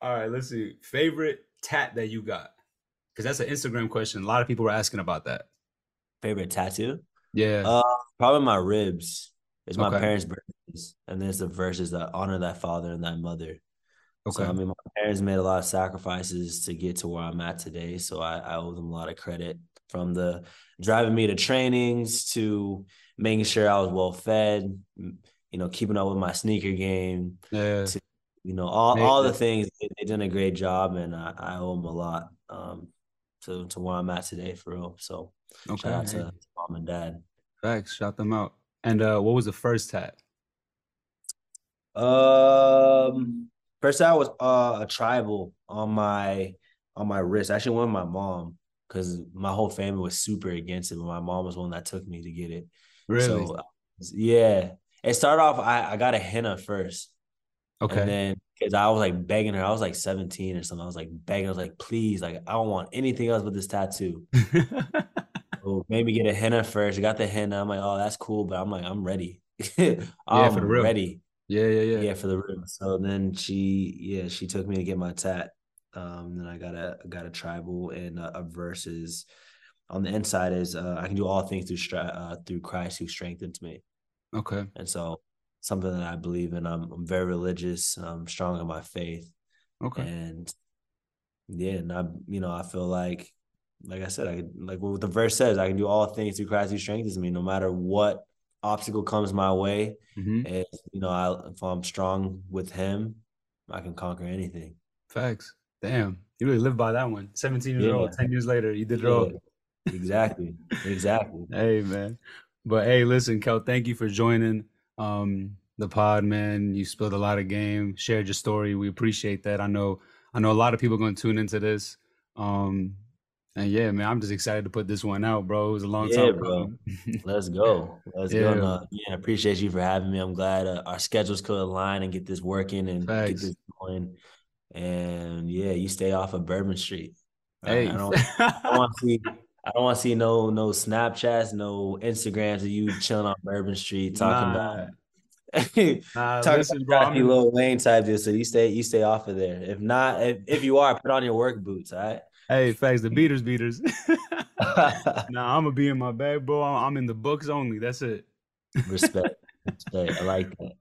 All right, let's see. Favorite tat that you got? Because that's an Instagram question. A lot of people were asking about that. Favorite tattoo? Yeah. Uh, probably my ribs. It's my Okay. parents' birthdays. And then it's the verses that honor thy father and thy mother. okay. So, I mean, my parents made a lot of sacrifices to get to where I'm at today. So I, I owe them a lot of credit from the driving me to trainings to making sure I was well fed, you know, keeping up with my sneaker game, yeah. to- you know, all, all the things. They, they did a great job and I, I owe them a lot um, to, to where I'm at today for real. So Okay. shout out hey, to mom and dad. Facts. Shout them out. And uh, what was the first tat? Um, first I was uh a tribal on my on my wrist. Actually, one of my mom because my whole family was super against it, but my mom was one that took me to get it. Really? So yeah, it started off. I I got a henna first, okay. and then because I was like begging her, I was like seventeen or something. I was like begging. I was like, please, like I don't want anything else but this tattoo. So maybe get a henna first. I got the henna. I'm like, oh, that's cool, but I'm like, I'm ready. I'm for the real. ready. yeah, yeah, yeah. Yeah, for the rib. So then she, yeah, she took me to get my tat. Um, then I got a got a tribal and a, a versus. On the inside is uh, I can do all things through uh, through Christ who strengthens me. Okay. And so something that I believe in. I'm, I'm very religious. I'm strong in my faith. Okay. And yeah, and I you know I feel like like I said I like what the verse says I can do all things through Christ who strengthens me. No matter what obstacle comes my way, mm-hmm. and you know I if I'm strong with Him, I can conquer anything. Facts. Damn, you really live by that one. 17 years yeah. old, 10 years later, you did it yeah. all. Exactly. exactly. hey, man. But hey, listen, Kel, thank you for joining um, the pod, man. You spilled a lot of game, shared your story. We appreciate that. I know, I know a lot of people are going to tune into this. Um, and yeah, man, I'm just excited to put this one out, bro. It was a long yeah, time, bro. Let's go. Let's yeah. go. No, yeah, appreciate you for having me. I'm glad uh, our schedules could align and get this working and Thanks. get this going. And yeah, you stay off of Bourbon Street. Hey, I don't, I don't want to see. I don't want to see no no Snapchats, no Instagrams of you chilling on Bourbon Street talking nah. about. nah, talking listen, about bro, Lil Wayne type this, so you stay you stay off of there. If not, if, if you are, put on your work boots. All right. Hey, facts. The beaters, beaters. nah, I'm gonna be in my bag, bro. I'm in the books only. That's it. Respect. Respect. I like that.